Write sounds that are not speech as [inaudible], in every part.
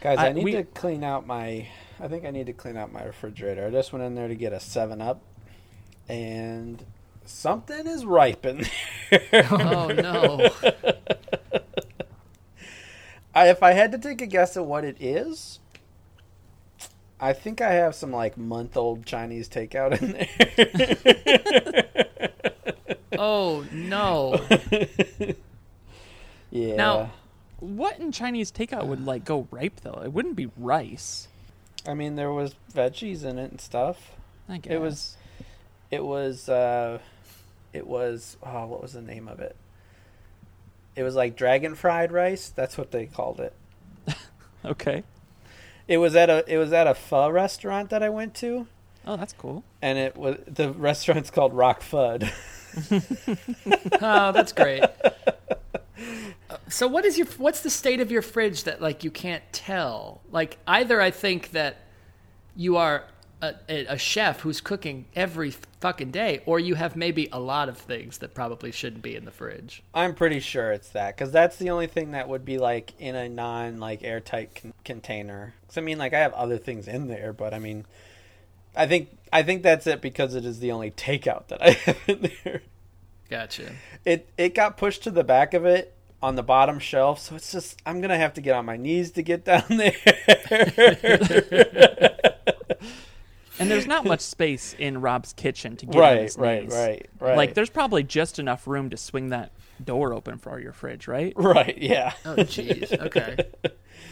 Guys, I, I- need we- to clean out my. I think I need to clean out my refrigerator. I just went in there to get a Seven Up, and something is ripe in there. [laughs] Oh no. I, if I had to take a guess at what it is, I think I have some like month old Chinese takeout in there. [laughs] Oh no. [laughs] yeah. Now- What in Chinese takeout would like go ripe though? It wouldn't be rice. I mean, there was veggies in it and stuff. I guess. It was, it was, uh, it was. Oh, what was the name of it? It was like dragon fried rice. That's what they called it. [laughs] okay. It was at a it was at a pho restaurant that I went to, Oh, that's cool. and it was the [laughs] restaurant's called Rock Fud. [laughs] Oh, that's great. So what is your what's the state of your fridge that like you can't tell? Like either I think that you are a, a, chef who's cooking every fucking day, or you have maybe a lot of things that probably shouldn't be in the fridge. I'm pretty sure it's that because that's the only thing that would be like in a non like airtight con- container. 'Cause, I mean, like I have other things in there, but I mean, I think I think that's it because it is the only takeout that I [laughs] have in there. Gotcha. It it got pushed to the back of it on the bottom shelf, so it's just I'm gonna have to get on my knees to get down [laughs] there. And there's not much space in Rob's kitchen to get on right, his right, knees. right, right. Like there's probably just enough room to swing that door open for your fridge, right? right, yeah. Oh, jeez. Okay.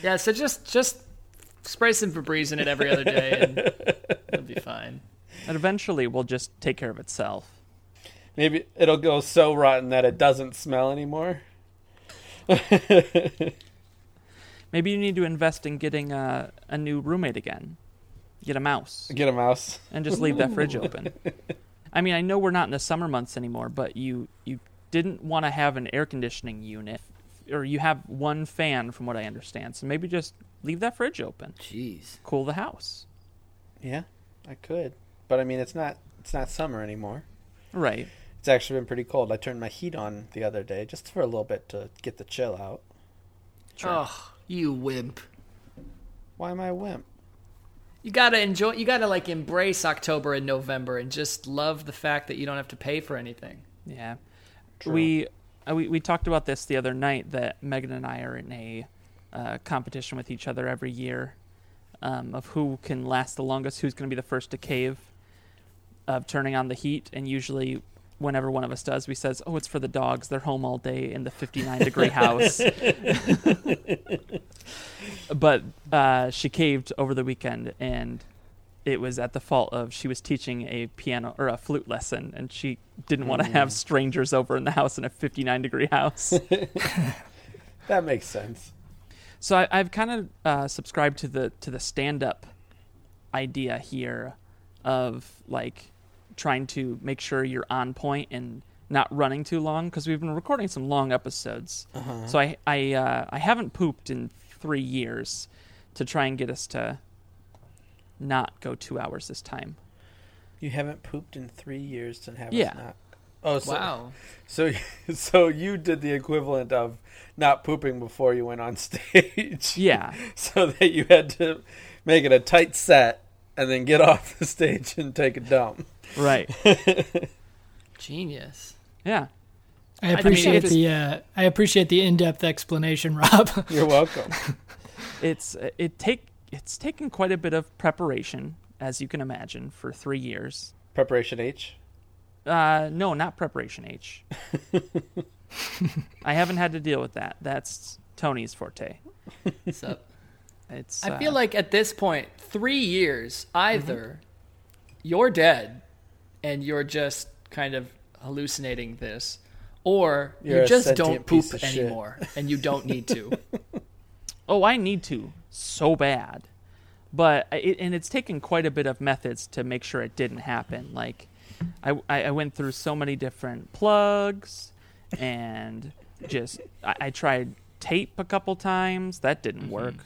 Yeah. So just just spray some Febreze in it every other day, and it'll be fine. And eventually will just take care of itself. Maybe it'll go so rotten that it doesn't smell anymore. [laughs] Maybe you need to invest in getting a, a new roommate again. Get a mouse Get a mouse. and just leave that fridge open. [laughs] I mean, I know we're not in the summer months anymore, but you you didn't want to have an air conditioning unit, or you have one fan, from what I understand. So maybe just leave that fridge open, Jeez. cool the house. Yeah, I could, but I mean, it's not it's not summer anymore. Right. It's actually been pretty cold. I turned my heat on the other day just for a little bit to get the chill out. Oh, you wimp. Why am I a wimp? You gotta enjoy. You gotta like embrace October and November, and just love the fact that you don't have to pay for anything. Yeah. True. We, uh, we we talked about this the other night that Megan and I are in a uh, competition with each other every year um, of who can last the longest, who's going to be the first to cave of turning on the heat, and usually. Whenever one of us does, we says, "Oh, it's for the dogs. They're home all day in the 59 degree house." [laughs] but uh, she caved over the weekend, and it was at the fault of she was teaching a piano or a flute lesson, and she didn't want to have strangers over in the house in a 59 degree house. [laughs] [laughs] That makes sense. so I, I've kind of uh, subscribed to the to the stand up idea here of like trying to make sure you're on point and not running too long because we've been recording some long episodes. So I I uh, I haven't pooped in three years to try and get us to not go two hours this time. You haven't pooped in three years to have Yeah. us not. Oh, so, Wow. [laughs] So, [laughs] so you did the equivalent of not pooping before you went on [laughs] stage. Yeah. So that you had to make it a tight set and then get off the stage and take a dump. Right. [laughs] Genius. Yeah. I mean, appreciate it's- the uh, I appreciate the in-depth explanation, Rob. [laughs] You're welcome. It's it take it's taken quite a bit of preparation, as you can imagine, for three years. Preparation H. Uh, no, not preparation H. [laughs] I haven't had to deal with that. That's Tony's forte. What's up? It's. I uh, feel like at this point, three years, either you're dead and you're just kind of hallucinating this, or You're you just don't poop piece of shit. anymore and you don't need to. [laughs] Oh, I need to so bad, but it, and it's taken quite a bit of methods to make sure it didn't happen. Like, I I I went through so many different plugs, and just I, I tried tape a couple times. That didn't work.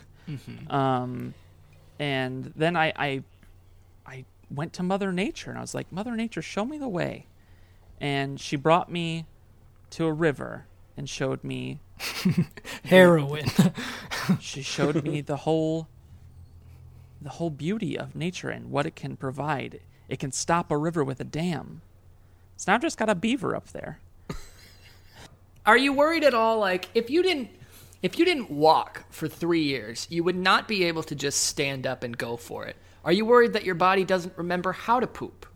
Um, and then I, I I went to Mother Nature and I was like, Mother Nature, show me the way. And she brought me to a river and showed me [laughs] Heroin. [laughs] she showed me the whole the whole beauty of nature and what it can provide. It can stop a river with a dam. It's not just got a beaver up there. Are you worried at all? Like, if you didn't, if you didn't walk for three years, you would not be able to just stand up and go for it. Are you worried that your body doesn't remember how to poop?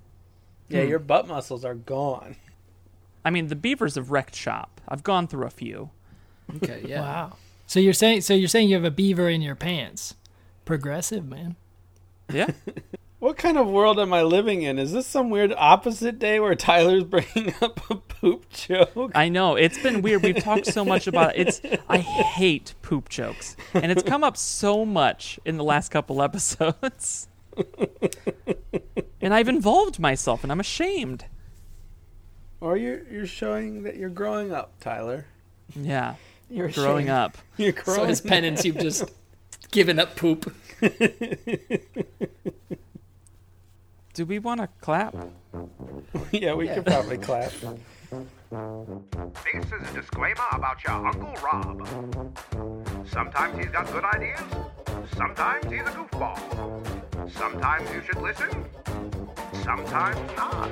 Yeah, hmm. your butt muscles are gone. I mean, the beavers have wrecked shop. I've gone through a few. Okay, yeah. Wow. So you're saying so you're saying you have a beaver in your pants? Progressive, man. Yeah. [laughs] What kind of world am I living in? Is this some weird opposite day where Tyler's [laughs] bringing up a poop joke? I know it's been weird. We've talked so much about it. It's I hate poop jokes, and it's come up so much in the last couple episodes. [laughs] and I've involved myself, and I'm ashamed. Or you're you're showing that you're growing up, Tyler. Yeah, You're growing ashamed. up. [laughs] You're growing. So growing. as penance, you've just given up poop. Do we want to clap? [laughs] yeah, we could probably clap. This is a disclaimer about your Uncle Rob. Sometimes he's got good ideas, sometimes he's a goofball. Sometimes you should listen, sometimes not.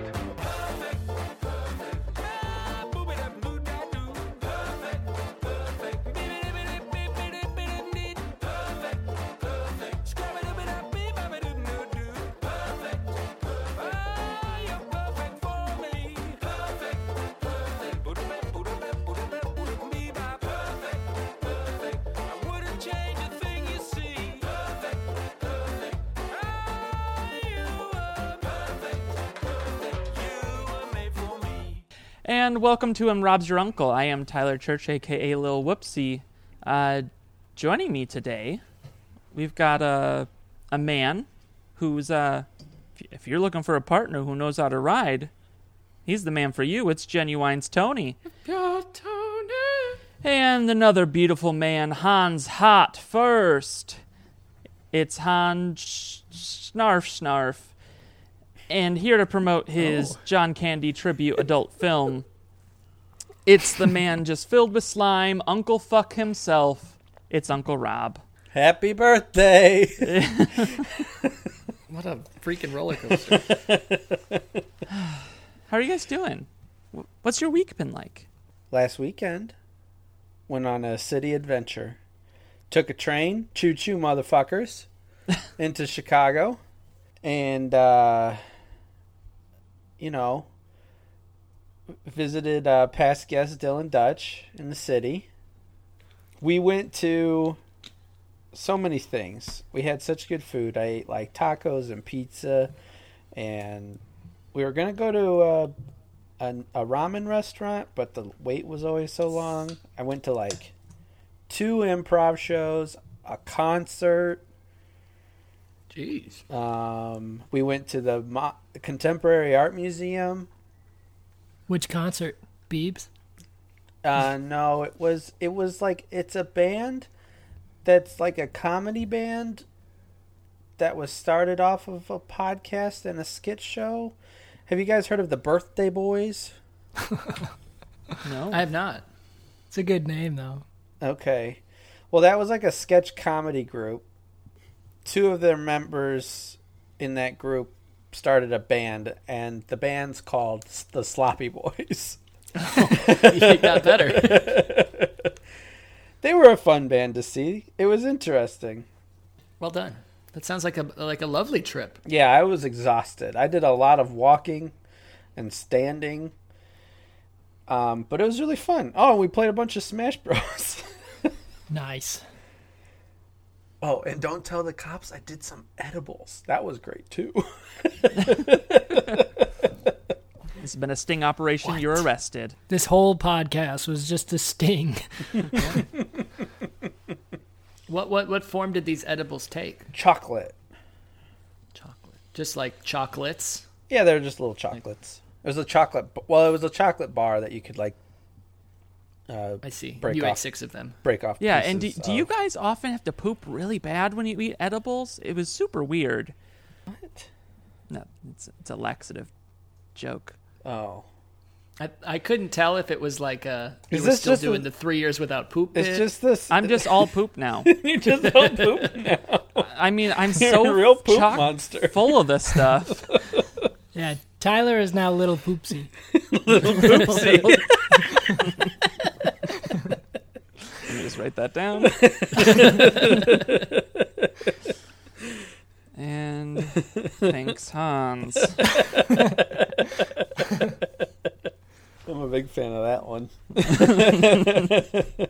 And welcome to And Rob's Your Uncle. I am Tyler Church, aka Lil Whoopsie. Uh, joining me today, we've got a a man who's uh, if- if you're looking for a partner who knows how to ride, he's the man for you. It's Genuine's Tony. Your Tony. And another beautiful man, Hans Hot first. It's Hans Snarf Snarf. And here to promote his John Candy tribute adult film, it's the man [laughs] just filled with slime, Uncle Fuck himself. It's Uncle Rob. Happy birthday! [laughs] What a freaking roller coaster. [sighs] How are you guys doing? What's your week been like? Last weekend, went on a city adventure. Took a train, choo choo motherfuckers, [laughs] into Chicago, and uh, you know, visited uh, past guest Dylan Dutch in the city. We went to so many things. We had such good food. I ate like tacos and pizza, and we were gonna go to uh, a, a ramen restaurant, but the wait was always so long. I went to like two improv shows, a concert. Jeez. Um, we went to the Mo- Contemporary Art Museum. Which concert? Beebs? Uh, no, it was it was like it's a band that's like a comedy band that was started off of a podcast and a skit show. Have you guys heard of the Birthday Boys? [laughs] No. I have not. It's a good name though. Okay. Well, that was like a sketch comedy group. Two of their members in that group started a band, and the band's called the Sloppy Boys. [laughs] It got better. [laughs] They were a fun band to see. It was interesting. Well done. That sounds like a like a lovely trip. Yeah, I was exhausted. I did a lot of walking and standing. Um, but it was really fun. Oh, we played a bunch of Smash Bros. [laughs] Nice. Oh, and don't tell the cops I did some edibles. That was great too. [laughs] It's been a sting operation. You're arrested. This whole podcast was just a sting. [laughs] What what what form did these edibles take? Chocolate. Chocolate. Just like chocolates. Yeah, they're just little chocolates. It was a chocolate. Well, it was a chocolate bar that you could like uh, I see. Break you off. ate six of them. break off. Yeah, and do, pieces do you guys often have to poop really bad when you eat edibles? It was super weird. What? No, it's, it's a laxative joke. Oh, I, I couldn't tell if it was like uh he Is was still just a- doing the three years without poop. It's bit. just this. I'm just all poop now. [laughs] you just don't poop now. I mean, I'm [laughs] You're so a real poop chock monster. full of this stuff. [laughs] Yeah, Tyler is now little poopsie. Let me just write that down. [laughs] and thanks, Hans. [laughs] I'm a big fan of that one. [laughs]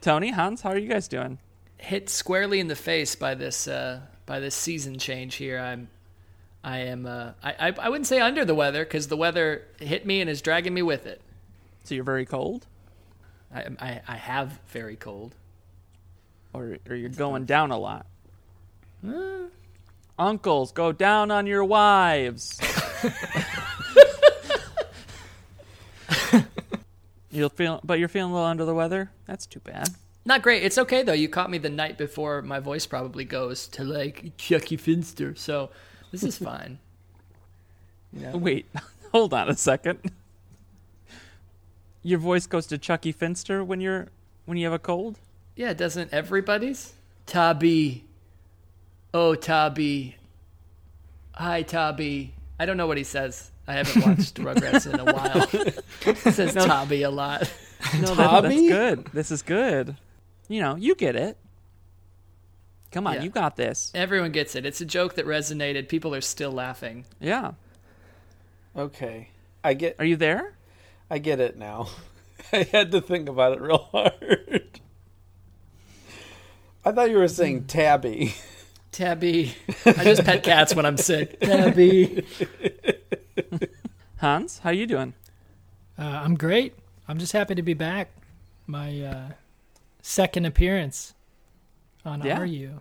Tony, Hans, how are you guys doing? hit squarely in the face by this uh, by this season change here. I'm I am uh, I, I I wouldn't say under the weather because the weather hit me and is dragging me with it. So you're very cold, I I, I have very cold. or, or you're going down a lot? Uh. Uncles, go down on your wives. [laughs] You'll feel, but you're feeling a little under the weather. That's too bad. Not great. It's okay though. You caught me the night before my voice probably goes to like Chuckie Finster, so this is [laughs] fine. You know? Wait, [laughs] hold on a second. Your voice goes to Chuckie Finster when you're when you have a cold. Yeah, doesn't everybody's? Tabby. Oh, Tabby. Hi, Tabby. I don't know what he says. I haven't watched Rugrats in a [laughs] while. he says Tabby a lot. No, that, that's good. This is good. You know, you get it. Come on, Yeah. you got this. Everyone gets it. It's a joke that resonated. People are still laughing. Yeah. Okay, I get Are you there? I get it now. [laughs] I had to think about it real hard. I thought you were saying tabby. Tabby. I just pet cats when I'm sick. [laughs] Tabby. [laughs] Hans, how are you doing? Uh, I'm great. I'm just happy to be back. My uh, second appearance on Yeah. Are You?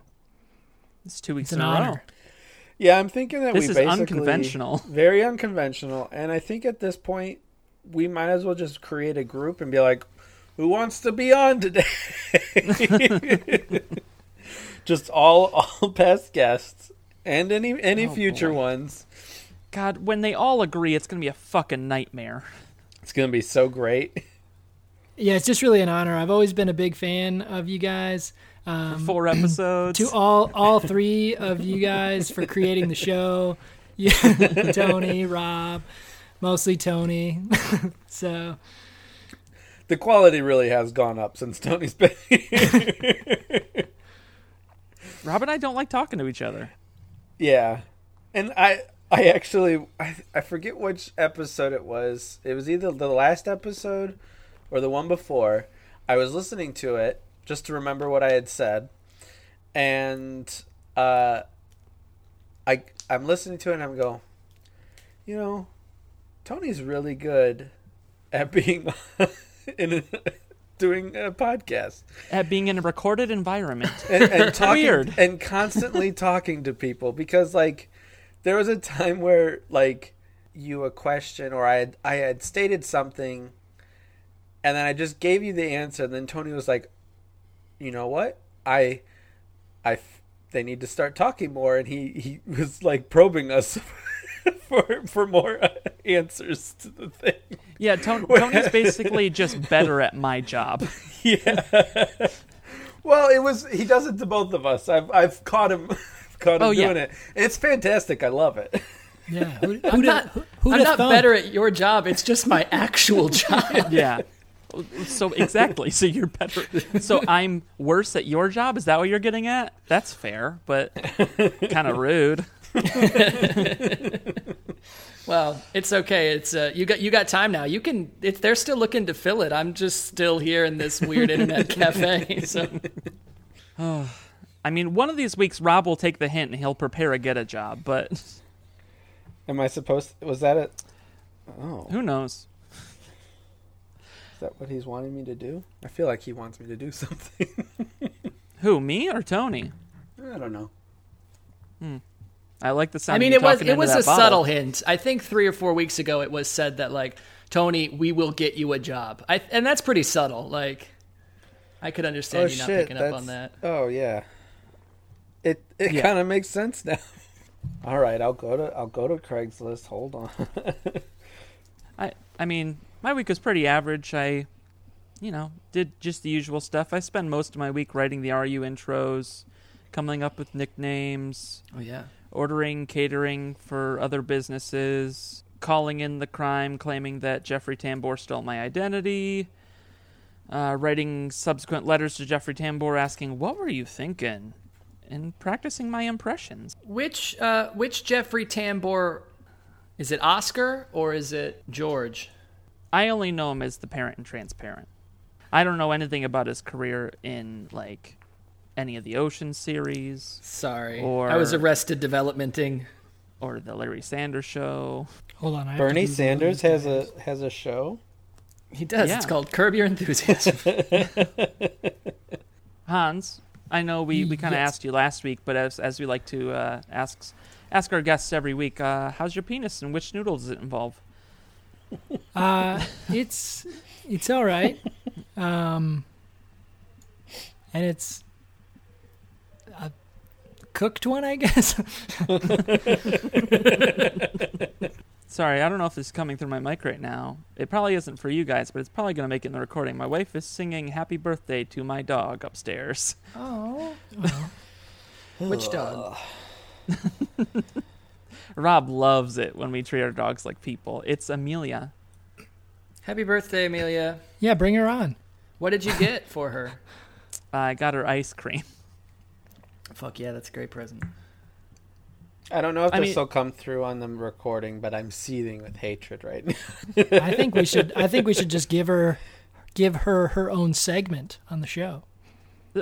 It's two weeks It's in an a row. Yeah, I'm thinking that This we is basically unconventional. very unconventional, and I think at this point we might as well just create a group and be like, "Who wants to be on today?" [laughs] just all all past guests and any any Oh, future boy. ones. God, when they all agree, it's gonna be a fucking nightmare. It's gonna be so great. Yeah, it's just really an honor. I've always been a big fan of you guys. Um, Four [clears throat] episodes. to all all three of you guys for creating the show. [laughs] Yeah, Tony, Rob, mostly Tony. [laughs] so The quality really has gone up since Tony's been [laughs] here. Rob and I don't like talking to each other. Yeah, and I I actually I, I forget which episode it was. It was either the last episode or the one before. I was listening to it just to remember what I had said, and uh, I I'm listening to it and I'm go, you know, Tony's really good at being [laughs] in a, doing a podcast At being in a recorded environment. and, and [laughs] talking Weird. and constantly talking to people because like there was a time where like you a question or I had I had stated something and then I just gave you the answer and then Tony was like you know what I I they need to start talking more and he he was like probing us [laughs] [laughs] for for more answers to the thing Yeah, Tony, [laughs] Tony's basically just better at my job. [laughs] yeah well it was he does it to both of us I've I've caught him caught him Oh, yeah. doing it it's fantastic I love it yeah, who, I'm who'd not, who- who'd I'm not thunk? better at your job. It's just my actual job. Yeah. So exactly. So you're better. So I'm worse at your job. Is that what you're getting at? That's fair, but kind of rude. [laughs] Well, it's okay. It's uh, you got you got time now. You can. If they're still looking to fill it, I'm just still here in this weird internet [laughs] cafe. So [sighs] I mean, one of these weeks Rob will take the hint and he'll prepare a get a job, but [laughs] Am I supposed? Was that it? Oh, who knows? is that what he's wanting me to do? I feel like he wants me to do something. Who, me or Tony? I don't know. I like the sound. I mean, of you it was it was a bottle. subtle hint. I think three or four weeks ago, it was said that like Tony, we will get you a job. I and that's pretty subtle. Like I could understand oh you not shit! picking up on that. Oh yeah. It it Yeah. kind of makes sense now. [laughs] All right, I'll go to I'll go to Craigslist. Hold on. [laughs] I I mean, my week was pretty average. I, you know, did just the usual stuff. I spend most of my week writing the RU intros, coming up with nicknames, Oh yeah. Ordering catering for other businesses, calling in the crime, claiming that Jeffrey Tambor stole my identity, uh, writing subsequent letters to Jeffrey Tambor asking, What were you thinking? and practicing my impressions. Which uh, which Jeffrey Tambor is it? Oscar or is it George? I only know him as the parent and transparent. I don't know anything about his career in, like, any of the Ocean series Sorry, Or- I was arrested developmenting. or the Larry Sanders Show. Hold on. I Bernie Sanders has a has a show. He does. It's called Curb Your Enthusiasm. [laughs] [laughs] Hans, I know we, we kind of Yes. asked you last week, but as as we like to uh, ask ask our guests every week, uh, how's your penis and which noodle does it involve? [laughs] Uh, it's it's all right. Um, and it's a cooked one, I guess. [laughs] Sorry, I don't know if this is coming through my mic right now. It probably isn't for you guys, but it's probably going to make it in the recording. My wife is singing "Happy Birthday" to my dog upstairs. oh, which dog? [laughs] Rob loves it when we treat our dogs like people. It's Amelia. Happy birthday, Amelia. yeah, bring her on. What did you get for her? I got her ice cream. Fuck yeah, that's a great present. I don't know if I this mean- will come through on the recording, but I'm seething with hatred right now. I think we should. I think we should just give her, give her her own segment on the show.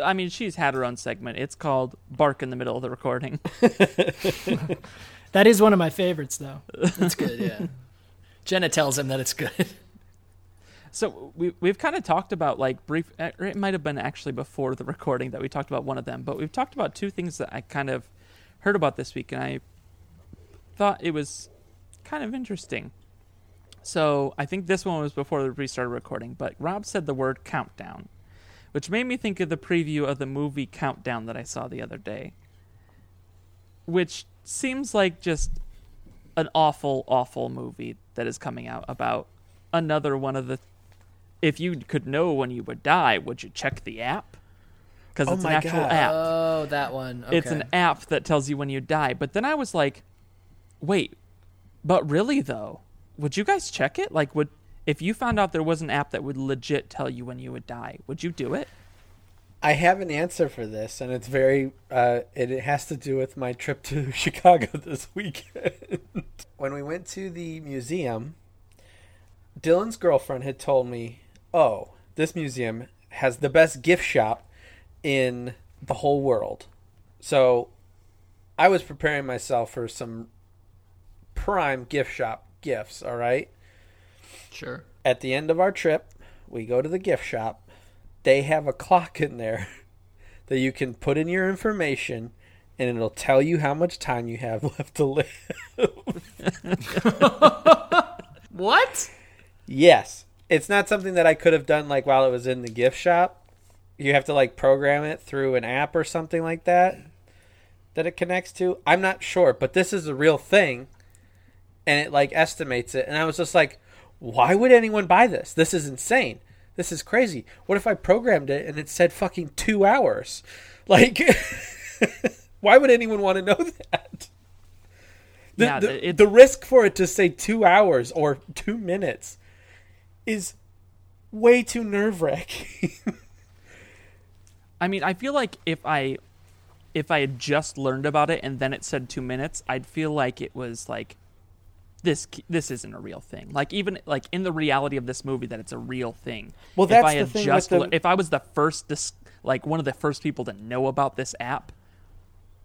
I mean, she's had her own segment. It's called "Bark in the Middle of the Recording." [laughs] That is one of my favorites, though. That's good, yeah. Jenna tells him that it's good. So we we've kind of talked about like brief. Or it might have been actually before the [laughs] recording that we talked about one of them, but we've talked about two things that I kind of heard about this week, and I thought it was kind of interesting. So I think this one was before we started recording, but Rob said the word countdown, which made me think of the preview of the movie Countdown that I saw the other day, which seems like just an awful, awful movie that is coming out about another one of the. If you could know when you would die, would you check the app? Because Oh it's an actual God. app. Oh, that one. Okay. It's an app that tells you when you die. But then I was like, wait, but really though, would you guys check it? Like, would if you found out there was an app that would legit tell you when you would die, would you do it? I have an answer for this, and it's very. Uh, it, it has to do with my trip to [laughs] Chicago this weekend. [laughs] when we went to the museum, Dylan's girlfriend had told me, "Oh, this museum has the best gift shop in the whole world." So, I was preparing myself for some prime gift shop gifts. All right. Sure. At the end of our trip, we go to the gift shop. They have a clock in there [laughs] that you can put in your information and it'll tell you how much time you have [laughs] left to live. [laughs] What? yes. It's not something that I could have done like while it was in the gift shop. You have to like program it through an app or something like that that it connects to. I'm not sure, but this is a real thing and it like estimates it and I was just like, why would anyone buy this? This is insane. This is crazy. What if I programmed it and it said fucking 2 hours? [laughs] Like [laughs] why would anyone want to know [laughs] that? The, Yeah, the, it- the risk for it to say 2 hours or 2 minutes is way too nerve wracking. [laughs] I mean, I feel like if I if I had just learned about it and then it said two minutes, I'd feel like it was like this this isn't a real thing. Like even like in the reality of this movie, that it's a real thing. Well, if that's I the had thing just with the- le- if I was the first dis- like one of the first people to know about this app,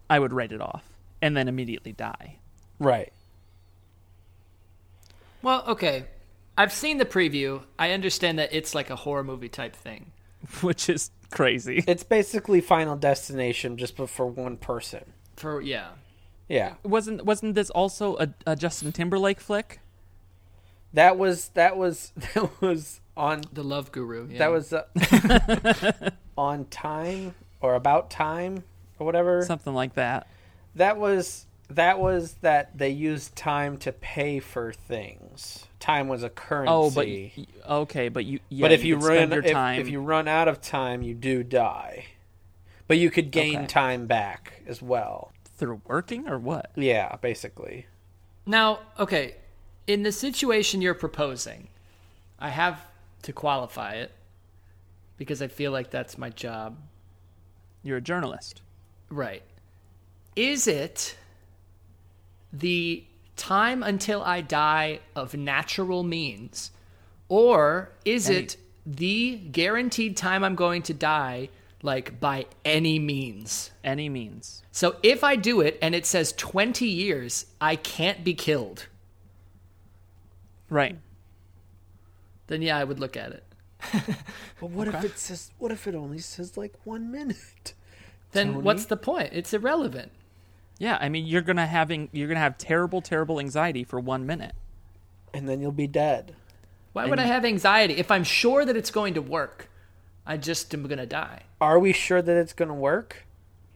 I would write it off and then immediately die. right. Well, okay. I've seen the preview. I understand that it's like a horror movie type thing. [laughs] Which is crazy. It's basically Final Destination just but for one person. For yeah. Yeah. wasn't wasn't this also a, a Justin Timberlake flick? That was that was [laughs] that was on The Love Guru. Yeah. that was uh, [laughs] on time or about time or whatever. Something like that. That was that was that they used time to pay for things time was a currency. Oh, but y- y- okay, but you. Yeah, but if you, could spend run your if, time, if you run out of time, you do die. But you could gain Okay. time back as well. through working or what? Yeah, basically. Now, okay, in the situation you're proposing, I have to qualify it because I feel like that's my job. You're a journalist. Right. Is it the time until I die of natural means? Or is Any- it the guaranteed time I'm going to die, like by any means? Any means. So if I do it and it says 20 years, I can't be killed, Right. then yeah, I would look at it. [laughs] But what if it says? What if it only says like one minute? Then Tony? what's the point? It's irrelevant. Yeah, I mean, you're gonna having you're gonna have terrible, terrible anxiety for one minute. And then you'll be dead. Why would I have anxiety if I'm sure that it's going to work? I just am going to die. Are we sure that it's going to work?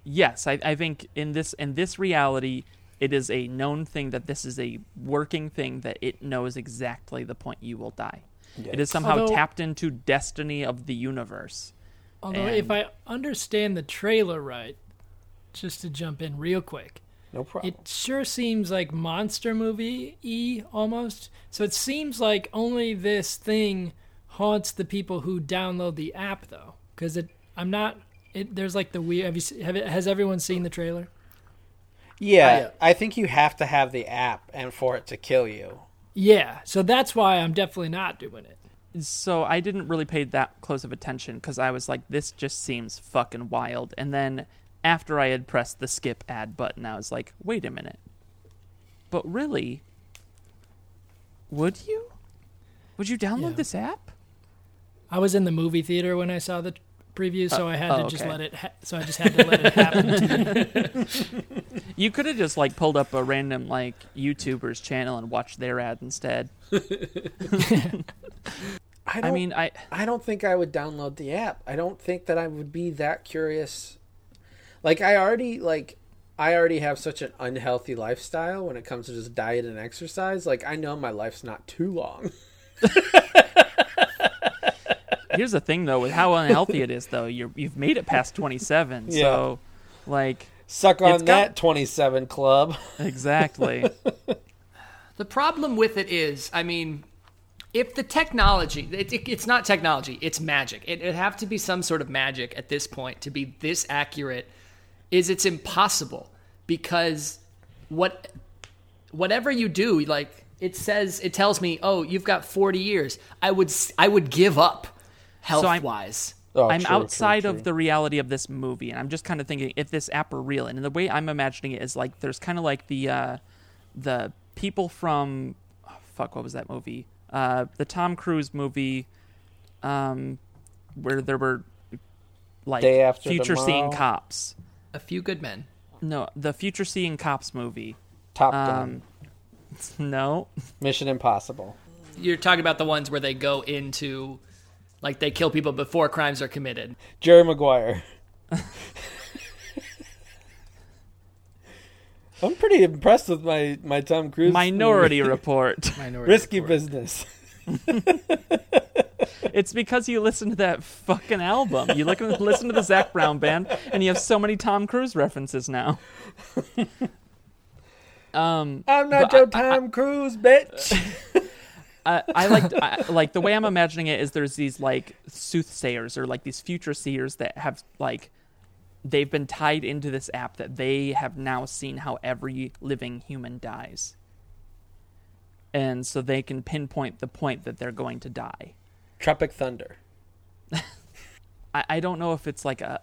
Yes, I, I think in this in this reality, it is a known thing that this is a working thing that it knows exactly the point you will die. It is somehow Although- tapped into destiny of the universe. Although, if I understand the trailer right, just to jump in real quick, No problem. it sure seems like monster movie e almost. So it seems like only this thing haunts the people who download the app, though, because it. I'm not. It, there's like the weird. Have you have it, has everyone seen the trailer? yeah, I- uh, I think you have to have the app and for it to kill you. Yeah. So that's why I'm definitely not doing it. So I didn't really pay that close of attention because I was like, this just seems fucking wild. And then after I had pressed the skip ad button, I was like, wait a minute. But really, would you? Would you download Yeah. this app? I was in the movie theater when I saw the preview, so I had uh, oh, to just okay. let it. Ha- so I just had to let it happen. [laughs] You could have just like pulled up a random like YouTuber's channel and watched their ad instead. [laughs] I, don't, I mean, I I don't think I would download the app. I don't think that I would be that curious. Like I already like I already have such an unhealthy lifestyle when it comes to just diet and exercise. Like I know my life's not too long. [laughs] here's the thing though with how unhealthy it is though. You're you've made it past 27, so like Suck on It's got- that 27 club. exactly. [laughs] The problem with it is, I mean, if the technology, it, it- it's not technology, it's magic. It would have to be some sort of magic at this point to be this accurate. Is it's impossible because what whatever you do, like it says, it tells me, oh, you've got forty years. I would s- I would give up health I'm- wise. Oh, I'm true, true, outside true. of the reality of this movie, and I'm just kind of thinking if this app were real. And the way I'm imagining it is like there's kind of like the uh, the people from oh, fuck, what was that movie? Uh, the Tom Cruise movie, um, where there were like Day After future seeing Tomorrow? cops. A few good men. No, the future seeing cops movie. Top Gun, Um, [laughs] no, Mission Impossible. You're talking about the ones where they go into, like they kill people before crimes are committed. Jerry Maguire. [laughs] I'm pretty impressed with my, my Tom Cruise. Minority movie. Report. Minority Risky Report. business. [laughs] It's because you listen to that fucking album. You look, listen to the Zac Brown band, and you have so many Tom Cruise references now. [laughs] um, I'm not your I- Tom Cruise, bitch. [laughs] I, I like I, like the way I'm imagining it is there's these like soothsayers or like these future seers that have like they've been tied into this app that they have now seen how every living human dies. And so they can pinpoint the point that they're going to die. Tropic Thunder. [laughs] I, I don't know if it's like a.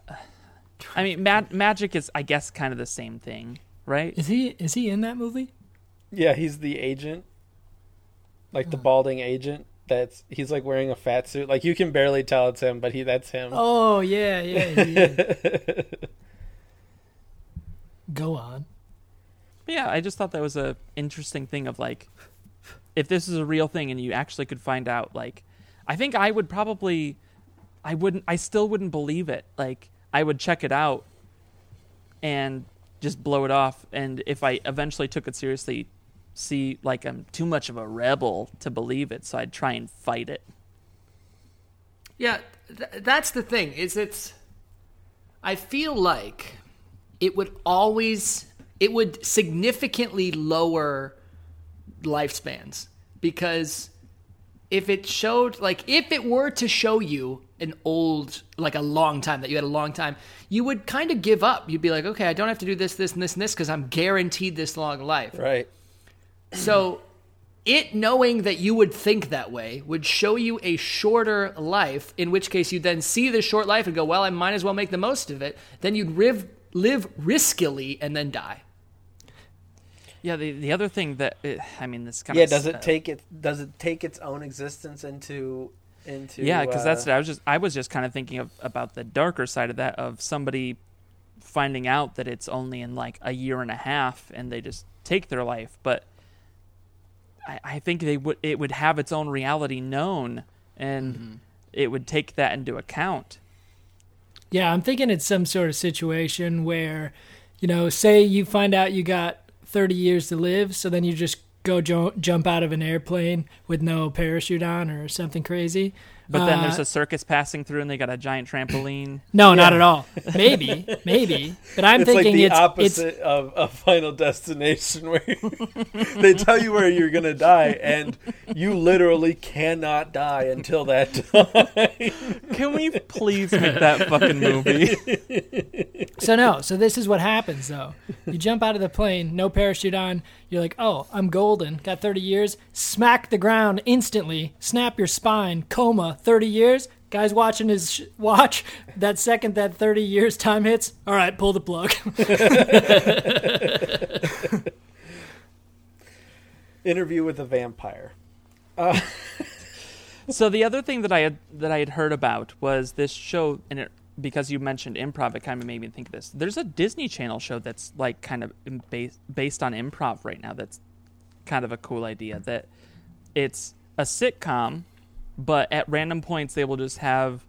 I mean, ma- magic is, I guess, kind of the same thing, right? Is he is he in that movie? Yeah, he's the agent. Like the oh. balding agent. That's he's like wearing a fat suit. Like you can barely tell it's him, but he that's him. Oh yeah, yeah. He. [laughs] Go on. But yeah, I just thought that was a interesting thing of like, if this is a real thing and you actually could find out, like, I think I would probably, I wouldn't, I still wouldn't believe it. Like, I would check it out and just blow it off. And if I eventually took it seriously, see like I'm too much of a rebel to believe it, so I'd try and fight it. Yeah, th- that's the thing. Is it's. I feel like it would always it would significantly lower lifespans because if it showed like if it were to show you an old like a long time that you had a long time you would kind of give up you'd be like okay i don't have to do this this and this and this because i'm guaranteed this long life Right. so it knowing that you would think that way would show you a shorter life, in which case you'd then see the short life and go, well, I might as well make the most of it. Then you'd live, live riskily and then die. Yeah, the the other thing that it, I mean, this kind Yeah. of Does it uh, take it? Does it take its own existence into into? Yeah, because that's uh, it. I was just I was just kind of thinking of about the darker side of that of somebody finding out that it's only in like a year and a half and they just take their life. But I, I think they would it would have its own reality known and mm-hmm. it would take that into account. Yeah, I'm thinking it's some sort of situation where, you know, say you find out you got 30 years to live, so then you just go jo- jump out of an airplane with no parachute on or something crazy. But then Uh, there's a circus passing through and they got a giant trampoline. No, not at all. Maybe, [laughs] maybe. But I'm It's like thinking the it's opposite of a Final Destination, where [laughs] they tell you where you're gonna die, and you literally cannot die until that [laughs] time. Can we please make that fucking movie? so no. So this is what happens though. You jump out of the plane, no parachute on. You're like, oh, I'm golden. Got 30 years. Smack the ground instantly. Snap your spine. Coma. 30 years. Guys watching his sh- watch. That second that 30 years time hits. All right, pull the plug. [laughs] Interview with a vampire. Uh, [laughs] so the other thing that I had that I had heard about was this show, and it because you mentioned improv, it kind of made me think of this. There's a Disney Channel show that's like kind of based based on improv right now. That's kind of a cool idea. That it's a sitcom, but at random points they will just have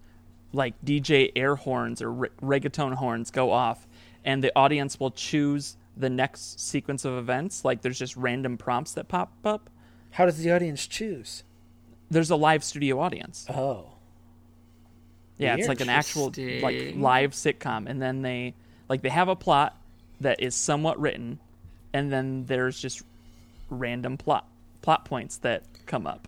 like DJ air horns or re- reggaeton horns go off, and the audience will choose the next sequence of events. Like there's just random prompts that pop up. How does the audience choose? There's a live studio audience. Oh, Yeah, it's like an actual like live sitcom, and then they like they have a plot that is somewhat written, and then there's just random plot plot points that come up.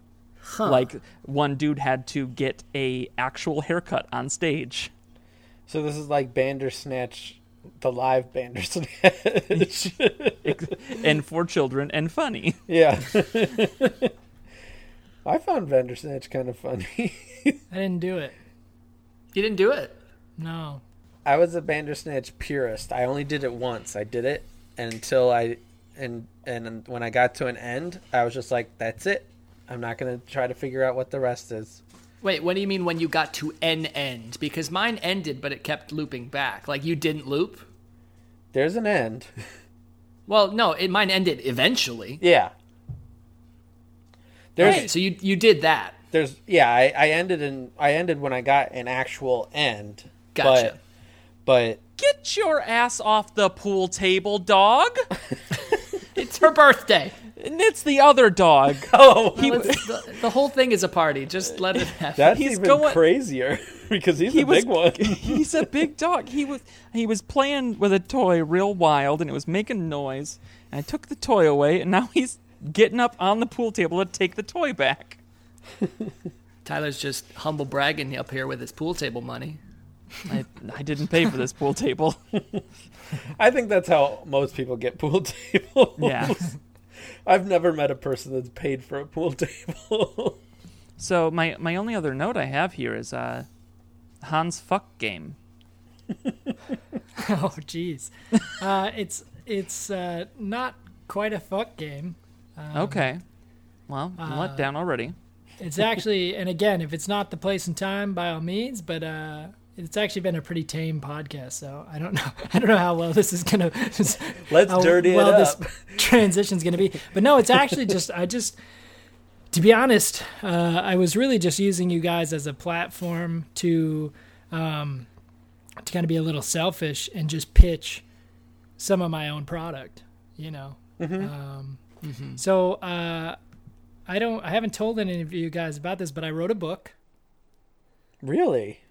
Like one dude had to get a actual haircut on stage. so this is like Bandersnatch, the live Bandersnatch. [laughs] And for children and funny. yeah. [laughs] I found Bandersnatch kind of funny. I didn't do it. You didn't do it. No. I was a Bandersnatch purist. I only did it once. I did it until I and and when I got to an end, I was just like, "That's it. I'm not gonna try to figure out what the rest is." Wait, what do you mean when you got to an end? Because mine ended, but it kept looping back. Like you didn't loop. There's an end. [laughs] Well, no, it mine ended eventually. Yeah. There's Okay, so you you did that. There's yeah. I, I ended in I ended when I got an actual end. Gotcha. But Get your ass off the pool table, dog. [laughs] It's her birthday. and it's the other dog. [laughs] oh, He, Let's- the, the whole thing is a party. Just let it happen. that's he's even going- crazier [laughs] because he's he a was big one. he's a big dog. He was he was playing with a toy real wild and it was making noise. And I took the toy away and now he's getting up on the pool table to take the toy back. [laughs] Tyler's just humble bragging up here with his pool table money. I, I didn't pay for this pool table. I think that's how most people get pool [laughs] tables. Yeah. I've never met a person that's paid for a pool [laughs] table. So my my only other note I have here is uh Hans fuck game. Oh, jeez. Uh, it's it's uh, not quite a fuck game. Okay. Well, I'm let down already. It's actually, and again, if it's not the place and time, by all means. But uh, it's actually been a pretty tame podcast, so I don't know. [laughs] I don't know how well this is gonna. [laughs] Let's how dirty it well up. this [laughs] transition's gonna be. But no, it's actually just I just. To be honest, uh, I was really just using you guys as a platform to, um, to kind of be a little selfish and just pitch some of my own product. You know, Hmm. um, So uh, I don't. I haven't told any of you guys about this, but I wrote a book. Really?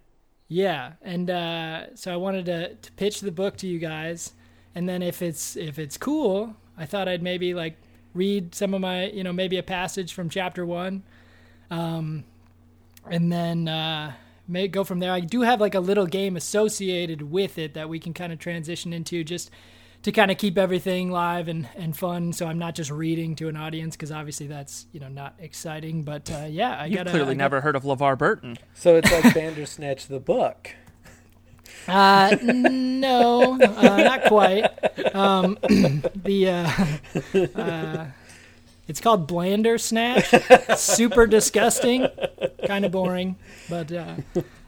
Yeah, and uh, so I wanted to, to pitch the book to you guys, and then if it's if it's cool, I thought I'd maybe like read some of my you know maybe a passage from chapter one, um, and then uh, may go from there. I do have like a little game associated with it that we can kind of transition into just to kind of keep everything live and, and fun. So I'm not just reading to an audience because obviously that's you know not exciting. But uh, yeah, I got You've got clearly never heard of LeVar Burton. So it's like Bandersnatch the book. Uh, no, uh, not quite. Um, [clears throat] the uh, uh, it's called Blander Snatch. Super disgusting, kind of boring, but uh,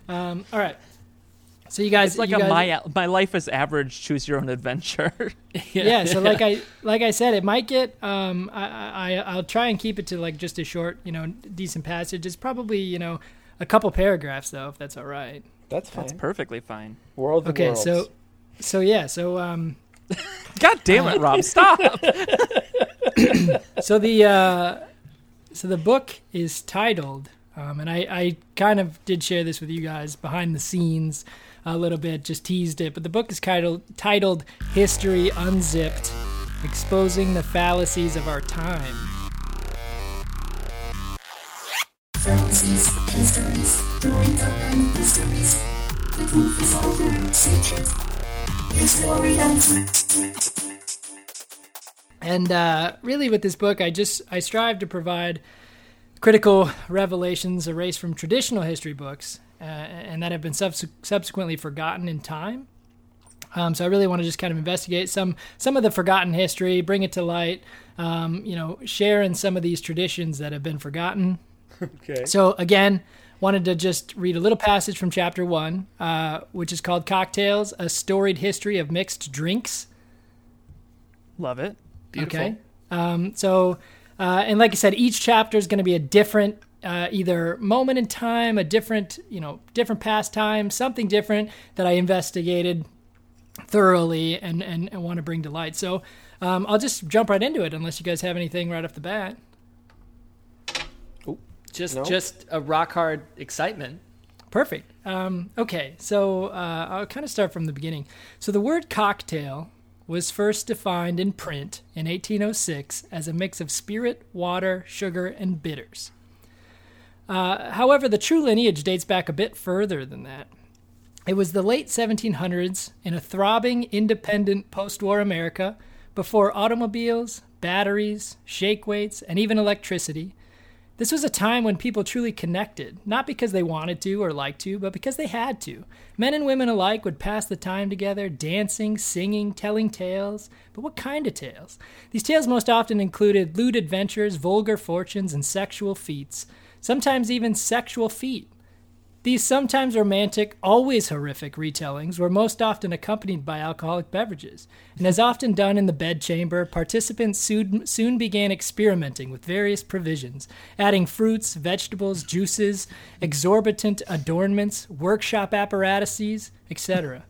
um, all right. So you guys, It's like you a guys, my my life is average. Choose your own adventure. [laughs] [laughs] yeah. So like I like I said, it might get. Um, I, I I'll try and keep it to like just a short, you know, decent passage. It's probably you know a couple paragraphs though, if that's all right. That's fine. That's perfectly fine. World of Okay, worlds. so so yeah, so um, [laughs] God damn it, Rob! Stop. [coughs] so the uh, so the book is titled, um, and I, I kind of did share this with you guys behind the scenes a little bit, just teased it. But the book is titled titled "History Unzipped: Exposing the Fallacies of Our Time." Fallacies, histories, and mysteries. The proof is all there, secret. History unzipped. And uh, really, with this book, I just I strive to provide critical revelations erased from traditional history books, uh, and that have been subs- subsequently forgotten in time. Um, so I really want to just kind of investigate some some of the forgotten history, bring it to light, um, you know, share in some of these traditions that have been forgotten. okay. So again, wanted to just read a little passage from chapter one, uh, which is called "Cocktails: A Storied History of Mixed Drinks." Love it. Beautiful. Okay. Um, so, uh, and like I said, each chapter is going to be a different, uh, either moment in time, a different, you know, different pastime, something different that I investigated thoroughly and, and, and want to bring to light. So, um, I'll just jump right into it unless you guys have anything right off the bat. Just No? just a rock hard excitement. Perfect. Um, okay, so uh, I'll kind of start from the beginning. So the word cocktail was first defined in print in 1806 as a mix of spirit, water, sugar, and bitters. Uh, however, the true lineage dates back a bit further than that. It was the late 1700s in a throbbing, independent post war America before automobiles, batteries, shake weights, and even electricity. This was a time when people truly connected, not because they wanted to or liked to, but because they had to. Men and women alike would pass the time together, dancing, singing, telling tales. But what kind of tales? These tales most often included lewd adventures, vulgar fortunes, and sexual feats, sometimes even sexual feet. These sometimes romantic, always horrific retellings were most often accompanied by alcoholic beverages, and as often done in the bedchamber, participants soon, soon began experimenting with various provisions, adding fruits, vegetables, juices, exorbitant adornments, workshop apparatuses, etc.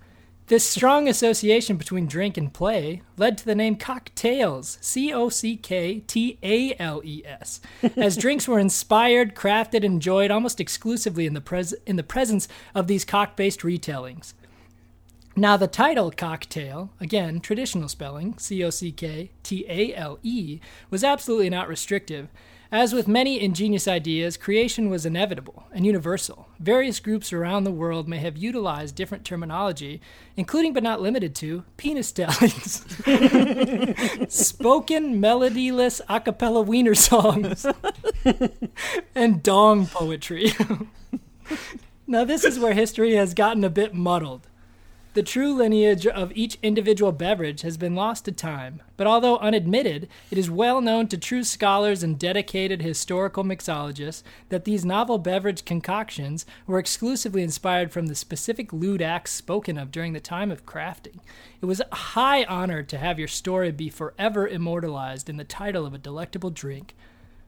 This strong association between drink and play led to the name cocktails, C O C K T A L E S, as [laughs] drinks were inspired, crafted, and enjoyed almost exclusively in the, pres- in the presence of these cock based retellings. Now, the title cocktail, again, traditional spelling, C O C K T A L E, was absolutely not restrictive. As with many ingenious ideas, creation was inevitable and universal. Various groups around the world may have utilized different terminology, including but not limited to penis stellings, [laughs] spoken melodyless a cappella wiener songs, [laughs] and dong poetry. [laughs] now, this is where history has gotten a bit muddled. The true lineage of each individual beverage has been lost to time, but although unadmitted, it is well known to true scholars and dedicated historical mixologists that these novel beverage concoctions were exclusively inspired from the specific lewd acts spoken of during the time of crafting. It was a high honor to have your story be forever immortalized in the title of a delectable drink.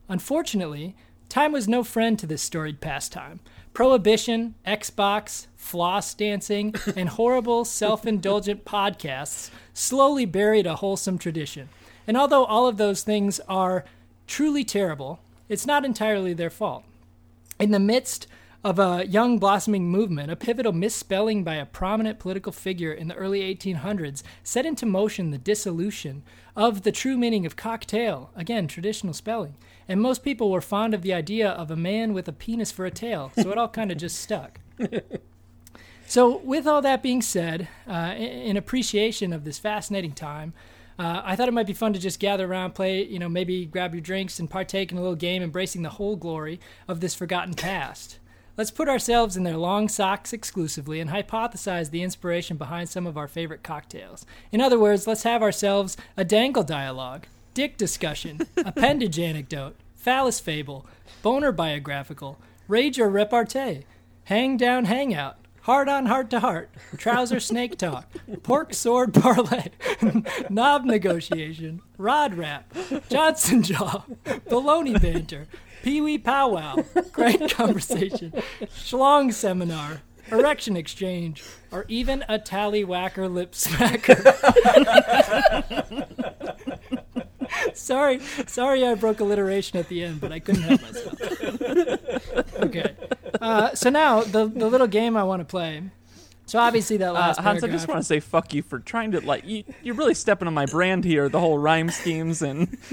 Unfortunately, time was no friend to this storied pastime. Prohibition, Xbox, floss dancing, [laughs] and horrible self indulgent podcasts slowly buried a wholesome tradition. And although all of those things are truly terrible, it's not entirely their fault. In the midst of a young blossoming movement, a pivotal misspelling by a prominent political figure in the early 1800s set into motion the dissolution of the true meaning of cocktail, again, traditional spelling. And most people were fond of the idea of a man with a penis for a tail, so it all kind of just stuck. [laughs] So, with all that being said, uh, in, appreciation of this fascinating time, uh, I thought it might be fun to just gather around, play, you know, maybe grab your drinks and partake in a little game embracing the whole glory of this forgotten past. Let's put ourselves in their long socks exclusively and hypothesize the inspiration behind some of our favorite cocktails. In other words, let's have ourselves a dangle dialogue, dick discussion, appendage anecdote, phallus fable, boner biographical, rage or repartee, hang down hangout, Heart on heart to heart, trouser snake talk, pork sword parlay, [laughs] knob negotiation, rod rap, Johnson jaw, baloney banter, pee wee powwow, great [laughs] conversation, schlong seminar, erection exchange, or even a tallywhacker lip smacker. [laughs] sorry, sorry, I broke alliteration at the end, but I couldn't help myself. [laughs] okay, uh, so now the the little game I want to play. So obviously that Uh, last Hans, I just want to say fuck you for trying to like you, you're really stepping on my brand here. The whole rhyme schemes and [laughs]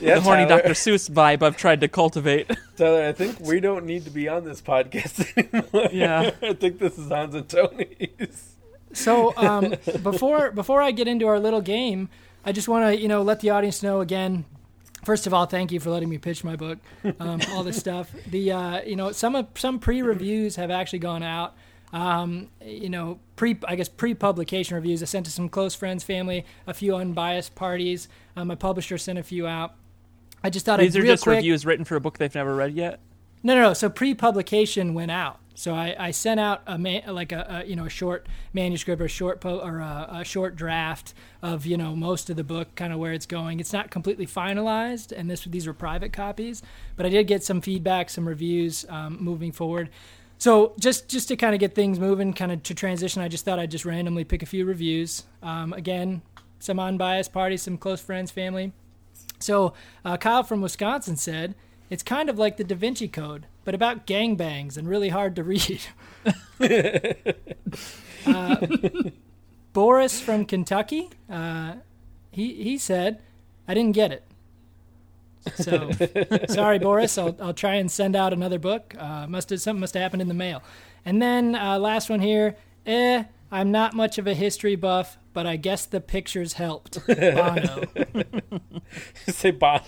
Yeah, the horny Tyler, Dr. Seuss vibe I've tried to cultivate. [laughs] Tyler, I think we don't need to be on this podcast anymore. Yeah. I think this is Hans and Tony's. So um, before before I get into our little game, I just want to you know let the audience know again. First of all, thank you for letting me pitch my book, um, all this stuff. [laughs] The uh, you know some some pre reviews have actually gone out. Um, you know pre I guess pre publication reviews. I sent to some close friends, family, a few unbiased parties. Um, my publisher sent a few out. I just thought These I'd are just quick. reviews written for a book they've never read yet. No, no, no. So pre-publication went out. So I, I sent out a like a, a you know a short manuscript or a short po- or a, a short draft of you know most of the book, kind of where it's going. It's not completely finalized, and this these were private copies, but I did get some feedback, some reviews um, moving forward. So just just to kind of get things moving, kind of to transition, I just thought I'd just randomly pick a few reviews. Um, again, some unbiased parties, some close friends, family. So uh, Kyle from Wisconsin said, "It's kind of like the Da Vinci Code, but about gangbangs and really hard to read." [laughs] [laughs] uh, Boris from Kentucky, uh, he he said, "I didn't get it." So [laughs] sorry, Boris. I'll I'll try and send out another book. Uh, must have something must have happened in the mail. And then uh, last one here. Eh, I'm not much of a history buff, but I guess the pictures helped. Bono. Say Bono.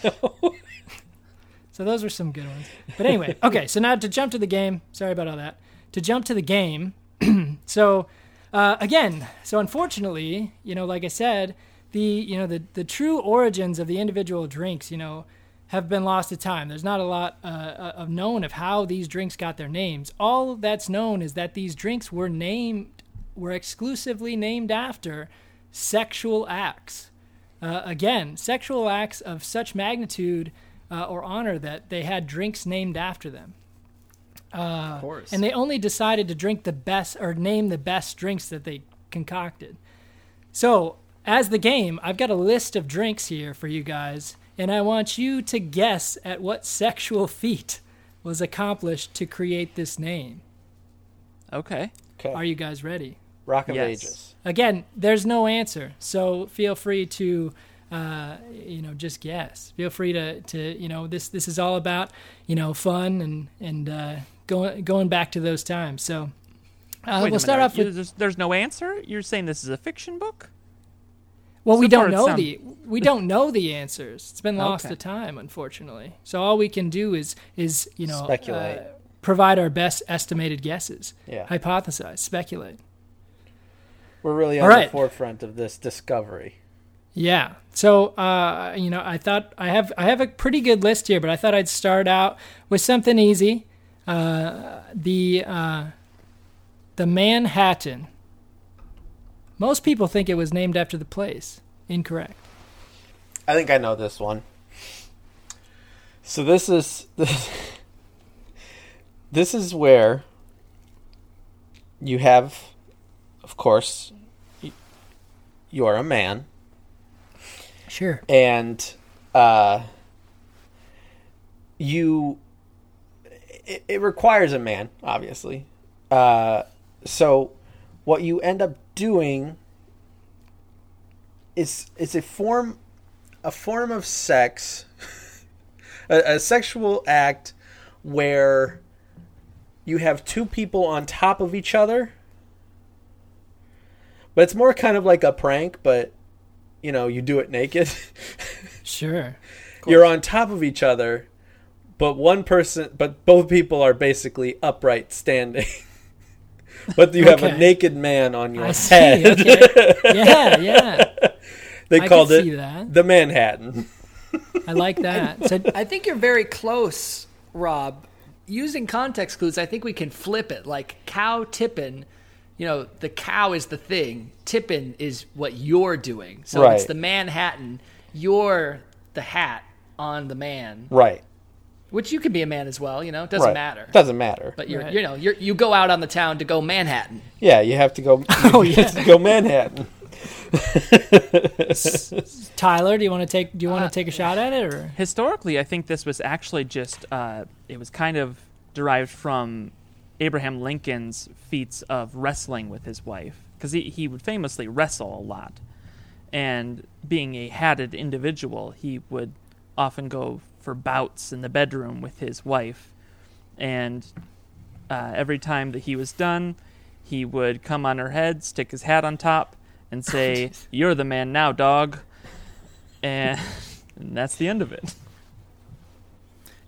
So those were some good ones. But anyway, [laughs] okay. So now to jump to the game. Sorry about all that. To jump to the game. [clears throat] so uh, again, so unfortunately, you know, like I said, the you know the the true origins of the individual drinks, you know, have been lost to time. There's not a lot uh, of known of how these drinks got their names. All that's known is that these drinks were named were exclusively named after sexual acts. Uh, again, sexual acts of such magnitude uh, or honor that they had drinks named after them. Uh, Of course. And they only decided to drink the best or name the best drinks that they concocted. So, as the game, I've got a list of drinks here for you guys, and I want you to guess at what sexual feat was accomplished to create this name. Okay. Okay. Are you guys ready? Rock of Yes. Ages. Again, there's no answer, so feel free to, uh, you know, just guess. Feel free to, to, you know, this this is all about, you know, fun and and uh, going going back to those times. So uh, we'll start off with. There's, there's no answer. You're saying this is a fiction book? Well, we so far don't know sound- the we don't know the answers. It's been lost Okay. to time, unfortunately. So all we can do is is you know Speculate. uh, provide our best estimated guesses, Yeah. hypothesize, speculate. We're really All on right. the forefront of this discovery. Yeah. So uh, you know, I thought I have I have a pretty good list here, but I thought I'd start out with something easy. Uh, the uh, the Manhattan. Most people think it was named after the place. Incorrect. I think I know this one. So this is this, [laughs] this is where you have, of course, you're a man, Sure. and uh, you it, it requires a man obviously uh, so what you end up doing is is a form a form of sex [laughs] a, a sexual act where you have two people on top of each other but it's more kind of like a prank but you know you do it naked [laughs] Sure. you're on top of each other, but one person, but both people are basically upright standing. [laughs] but you have a naked man on your I see. head. Okay. Yeah, [laughs] yeah. they I called it that. the Manhattan. I like that. So I think you're very close, Rob. Using context clues, I think we can flip it. Like cow tippin', you know, the cow is the thing. Tipping is what you're doing. So it's the Manhattan. You're the hat on the man, Right. which you can be a man as well. You know, it doesn't right. matter. Doesn't matter. but you're, Right. you know, you're, you go out on the town to go Manhattan. yeah, you have to go. [laughs] Oh, you have yeah. to go Manhattan. [laughs] [laughs] Tyler, do you want to take do you want to take a shot at it or Historically, I think this was actually just uh, it was kind of derived from Abraham Lincoln's feats of wrestling with his wife because he, he would famously wrestle a lot, and being a hatted individual, he would often go for bouts in the bedroom with his wife, and uh, every time that he was done, he would come on her head, stick his hat on top, and [laughs] say, "You're the man now, dog," and, and [laughs] that's the end of it.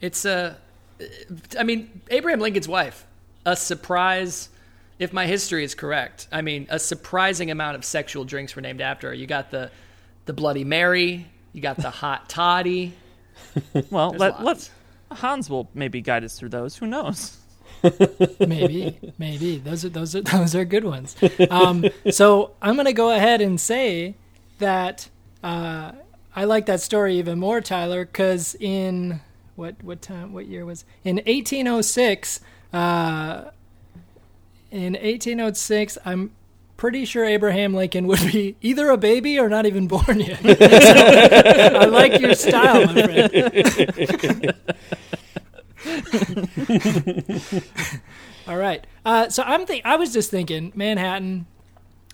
It's a, I mean, Abraham Lincoln's wife, a surprise. If my history is correct, I mean, a surprising amount of sexual drinks were named after her. You got the, the Bloody Mary. You got the Hot [laughs] Toddy. Well, There's let, lots. let Hans will maybe guide us through those. Who knows? [laughs] maybe maybe those are those are [laughs] those are good ones. Um, so I'm gonna go ahead and say that uh, I like that story even more, Tyler, because in what what time what year was in 1806. Uh, in 1806, I'm pretty sure Abraham Lincoln would be either a baby or not even born yet. [laughs] I like your style, my friend. [laughs] All right. Uh, so I'm think I was just thinking Manhattan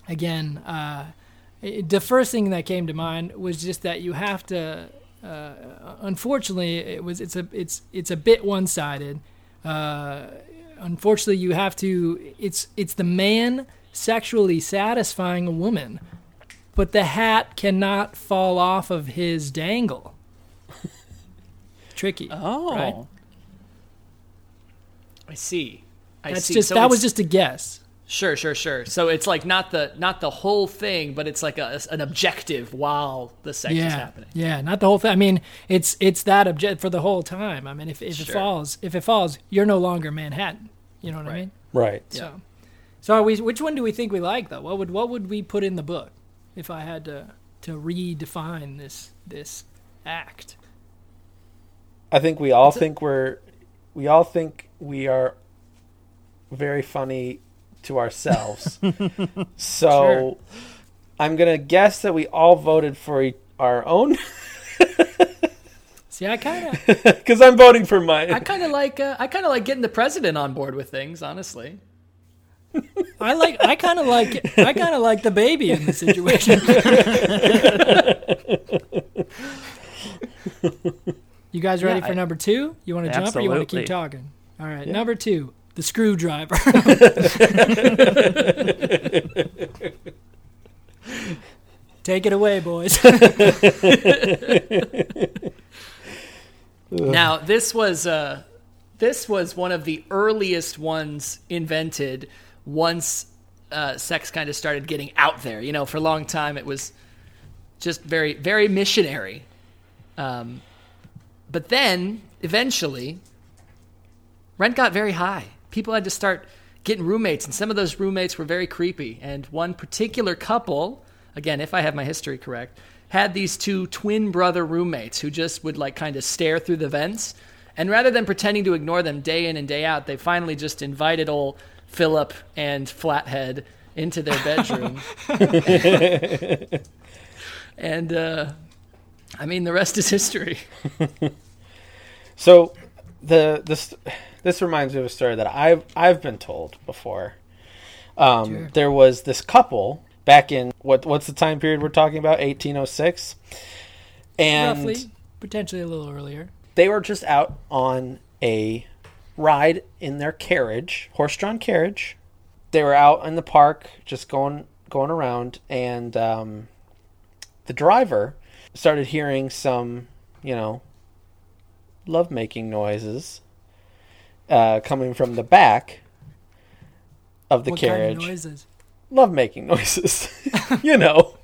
again. Uh, the first thing that came to mind was just that you have to. Uh, unfortunately, it was it's a it's it's a bit one sided. Unfortunately, you have to. It's it's the man sexually satisfying a woman, but the hat cannot fall off of his dangle. [laughs] Tricky. Oh, Right. I see. I That's see. just So that was just a guess. Sure, sure, sure. So it's like not the not the whole thing, but it's like a, an objective while the sex is happening. Yeah, not the whole thing. I mean, it's it's that object for the whole time. I mean, if, if it falls, if it falls, you're no longer Manhattan. You know what I Right. mean? Right. So, so are we? Which one do we think we like though? What would what would we put in the book if I had to to redefine this this act? I think we all think we're we all think we are very funny to ourselves. [laughs] so Sure. I'm gonna guess that we all voted for e- our own See, I kind of [laughs] because I'm voting for mine. I kind of like uh, I kind of like getting the president on board with things. Honestly, I like I kind of like I kind of like the baby in the situation. [laughs] you guys ready Yeah, for I- number two? You want to jump or you want to keep talking? All right, number two, the screwdriver. [laughs] Take it away, boys. [laughs] Now this was uh, this was one of the earliest ones invented. Once uh, sex kind of started getting out there, you know, for a long time it was just very very missionary. Um, but then eventually, rent got very high. People had to start getting roommates, and some of those roommates were very creepy. And one particular couple, again, if I have my history correct, had these two twin brother roommates who just would like kind of stare through the vents. And rather than pretending to ignore them day in and day out, they finally just invited old Philip and Flathead into their bedroom. [laughs] and uh, I mean, the rest is history. [laughs] So the this this reminds me of a story that I've I've been told before. Um, Sure. There was this couple back in what what's the time period we're talking about? Eighteen oh six, and Roughly, potentially a little earlier. they were just out on a ride in their carriage, horse-drawn carriage. They were out in the park, just going going around, and um, the driver started hearing some, you know, lovemaking noises uh, coming from the back of the what carriage. kind of noises? Lovemaking noises, [laughs] you know,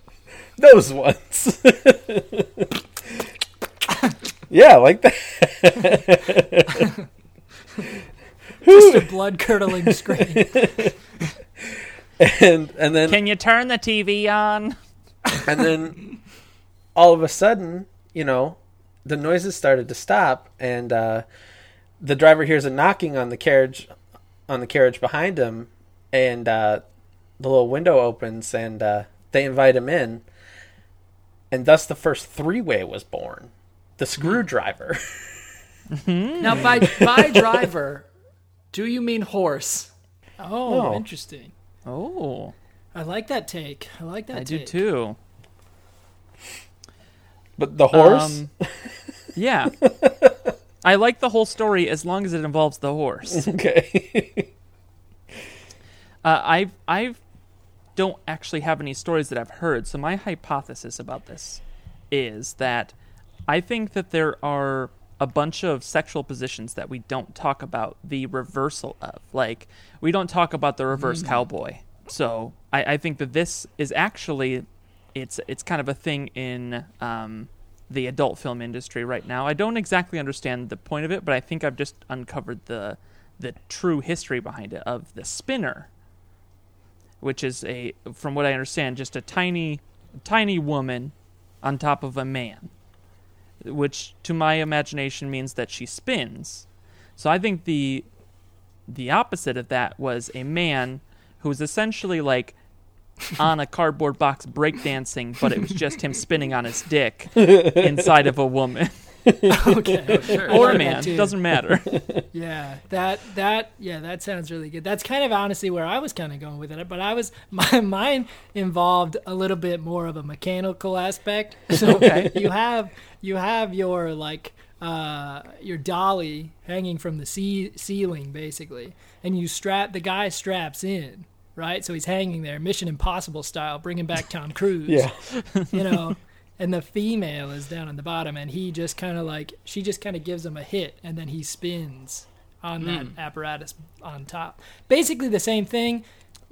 those ones. [laughs] yeah, like that. [laughs] Just a blood curdling scream. and and then Can you turn the TV on? and then all of a sudden, you know, the noises started to stop, and uh, the driver hears a knocking on the carriage, on the carriage behind him, and uh, the little window opens, and uh, they invite him in, and thus the first three-way was born, the screwdriver. [laughs] Now, by by [laughs] driver, do you mean horse? Oh, No. interesting. Oh, I like that take. I like that I do too. but the horse, Um, yeah. [laughs] I like the whole story as long as it involves the horse. [laughs] okay, [laughs] Uh, I've I've don't actually have any stories that I've heard. So my hypothesis about this is that I think that there are a bunch of sexual positions that we don't talk about the reversal of. Like we don't talk about the reverse cowboy. So I, I think that this is actually it's it's kind of a thing in um, the adult film industry right now. I don't exactly understand the point of it, but I think I've just uncovered the the true history behind it of the spinner which is a from what I understand just a tiny tiny woman on top of a man which to my imagination means that she spins so I think the the opposite of that was a man who was essentially like on a cardboard box breakdancing but it was just him spinning on his dick [laughs] inside of a woman [laughs] Okay. Sure. [laughs] or a man too. doesn't matter Yeah, that that yeah, that sounds really good. That's kind of honestly where I was kind of going with it, but I was my mine involved a little bit more of a mechanical aspect. So Okay. you have you have your like uh your dolly hanging from the ce- ceiling basically, and you strap the guy straps in. Right, so he's hanging there, Mission Impossible style, bringing back Tom [laughs] Cruise. yeah, you know [laughs] and the female is down on the bottom and he just kind of like she just kind of gives him a hit and then he spins on that apparatus on top basically the same thing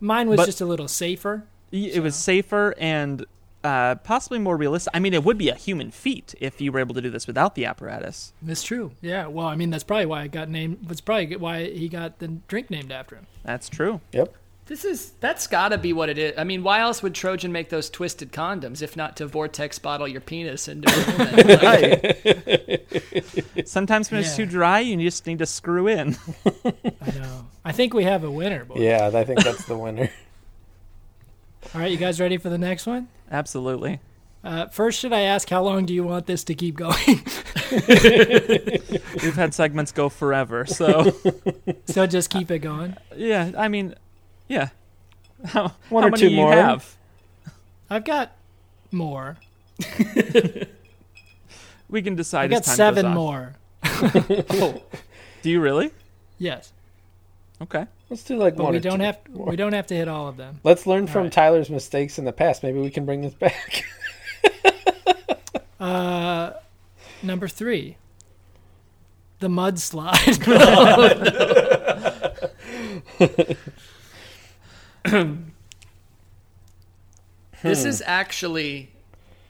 mine was But- just a little safer Y- it was safer and uh, possibly more realistic. I mean, it would be a human feat if you were able to do this without the apparatus. that's true yeah well i mean that's probably why it got named that's probably why he got the drink named after him That's true. yep. This is that's got to be what it is. I mean, why else would Trojan make those twisted condoms if not to vortex bottle your penis into a woman? [laughs] Like, Sometimes when it's too dry, you just need to screw in. i know i think we have a winner boy Yeah, I think that's the winner. all right you guys ready for the next one Absolutely. uh, first should i ask how long do you want this to keep going [laughs] We've had segments go forever, so so just keep it going yeah. I mean, yeah. [laughs] How, One how or many two do you more. have? i've got more [laughs] We can decide. i decide. got as time seven goes on. more [laughs] Do you really? yes Okay. Let's do like but one. we or don't two have more. we don't have to hit all of them. Let's learn from right. Tyler's mistakes in the past. Maybe we can bring this back. Uh, number three, the mudslide. [clears throat] this is actually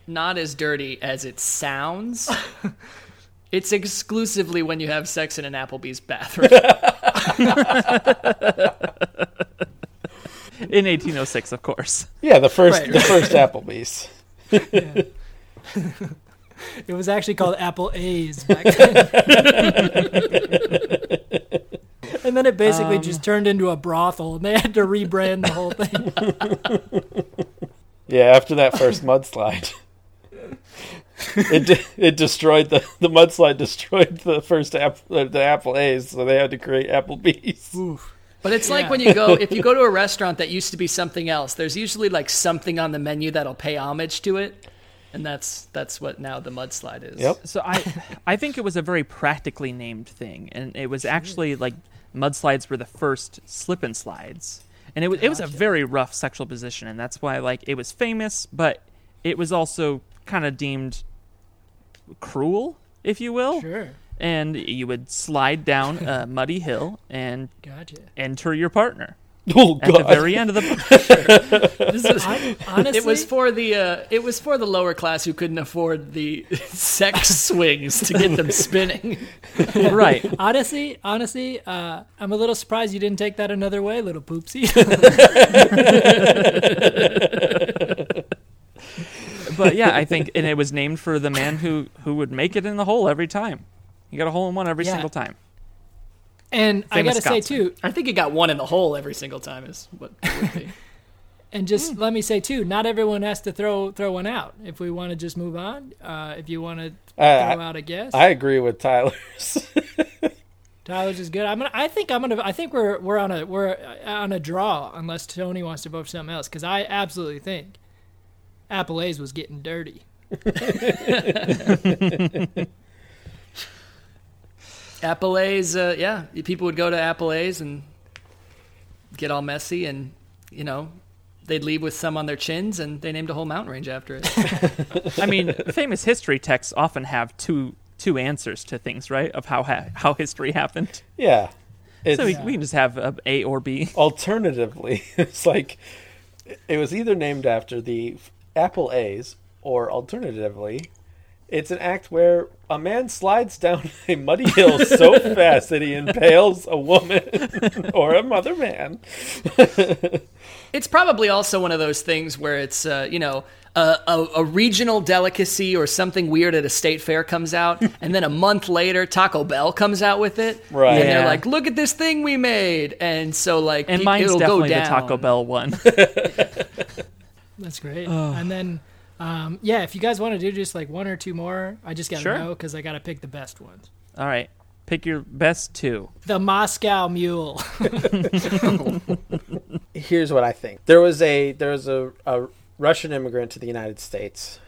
not as dirty as it sounds. [laughs] It's exclusively when you have sex in an Applebee's bathroom. [laughs] In 1806, of course. yeah, the first Right, the first Applebee's. [laughs] it was actually called Apple A's back then. [laughs] and then it basically just turned into a brothel, and they had to rebrand the whole thing. [laughs] Yeah, after that first mudslide. it de- it destroyed the the mudslide destroyed the first apple uh, the apple A's, so they had to create apple B's. But it's like when you go if you go to a restaurant that used to be something else. There's usually like something on the menu that'll pay homage to it, and that's that's what now the mudslide is. Yep. So I, I think it was a very practically named thing, and it was actually like mudslides were the first slip and slides, and it was it was a very rough sexual position, and that's why like it was famous, but it was also kind of deemed cruel, if you will. Sure. And you would slide down a [laughs] muddy hill and Gotcha. enter your partner [laughs] Oh at the very end of the. [laughs] This is- Hon- [laughs] honestly, it was for the uh, it was for the lower class who couldn't afford the sex swings to get them spinning. right. honestly, honestly, uh, I'm a little surprised you didn't take that another way, little poopsie. But yeah, I think, and it was named for the man who who would make it in the hole every time. He got a hole in one every Yeah. single time. And I gotta say Scotsman. too, I think it got one in the hole every single time. Is what it would be. [laughs] and just let me say too, not everyone has to throw throw one out. If we want to just move on, uh, if you want to Uh, throw out a guess, I agree with Tyler's. [laughs] Tyler's is good. I'm gonna. I think I'm gonna. I think we're we're on a we're on a draw unless Tony wants to vote for something else because I absolutely think Apple A's was getting dirty. [laughs] Apple A's, uh, yeah, people would go to Apple A's and get all messy, and you know, they'd leave with some on their chins, and they named a whole mountain range after it. [laughs] I mean, famous history texts often have two two answers to things, right? Of how ha- how history happened. yeah. It's, So we, we can just have a, a or B. alternatively, [laughs] it's like it was either named after the Apple A's or alternatively, it's an act where a man slides down [laughs] a muddy hill so [laughs] fast that he impales a woman [laughs] or a mother man. It's probably also one of those things where it's, uh, you know, a, a, a regional delicacy or something weird at a state fair comes out, and then a month later, Taco Bell comes out with it. Right. And they're like, look at this thing we made. And so, like, And pe- mine's it'll definitely go the. Taco Bell one. That's great. And then, um, yeah, if you guys want to do just like one or two more, I just gotta Sure. know because I gotta pick the best ones. All right, pick your best two. The Moscow Mule. [laughs] Here's what I think. There was a there was a, a Russian immigrant to the United States.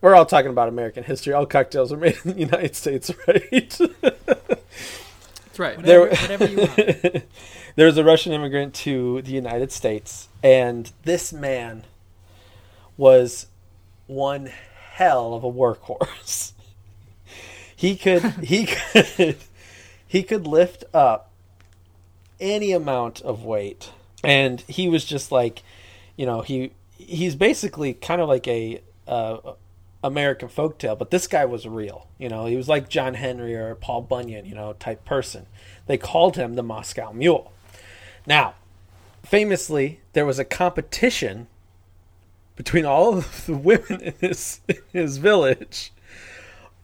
We're all talking about American history. All cocktails are made in the United States, [laughs] right? That's right. There- whatever, whatever you want. [laughs] there was a Russian immigrant to the United States, and this man was one hell of a workhorse. [laughs] he could he [laughs] could he could lift up any amount of weight, and he was just like, you know, he he's basically kind of like a uh, American folktale, but this guy was real. You know, he was like John Henry or Paul Bunyan, you know, type person. They called him the Moscow Mule. Now, famously, there was a competition between all of the women in his in his village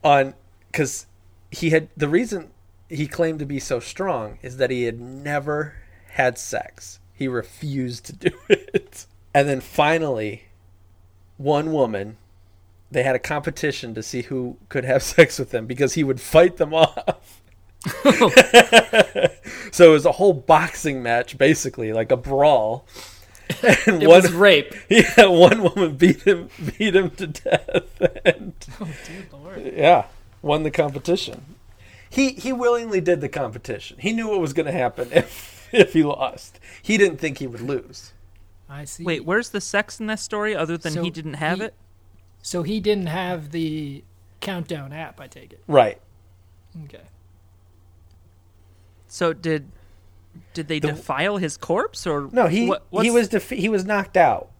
on because he had the reason he claimed to be so strong is that he had never had sex. He refused to do [laughs] it. And then finally, one woman, they had a competition to see who could have [laughs] sex with him because he would fight them off. [laughs] so it was a whole boxing match, basically, like a brawl. [laughs] And It one, was rape. [laughs] yeah, one woman beat him, beat him to death, [laughs] and oh, dear Lord. yeah, won the competition. He he willingly did the competition. He knew what was going to happen if if he lost. He didn't think he would lose. I see. Wait, where's the sex in this story other than So he didn't have he- it? So he didn't have the countdown app. I take it. Right. Okay. So did did they defile his corpse or No, he what, he was defe- he was knocked out.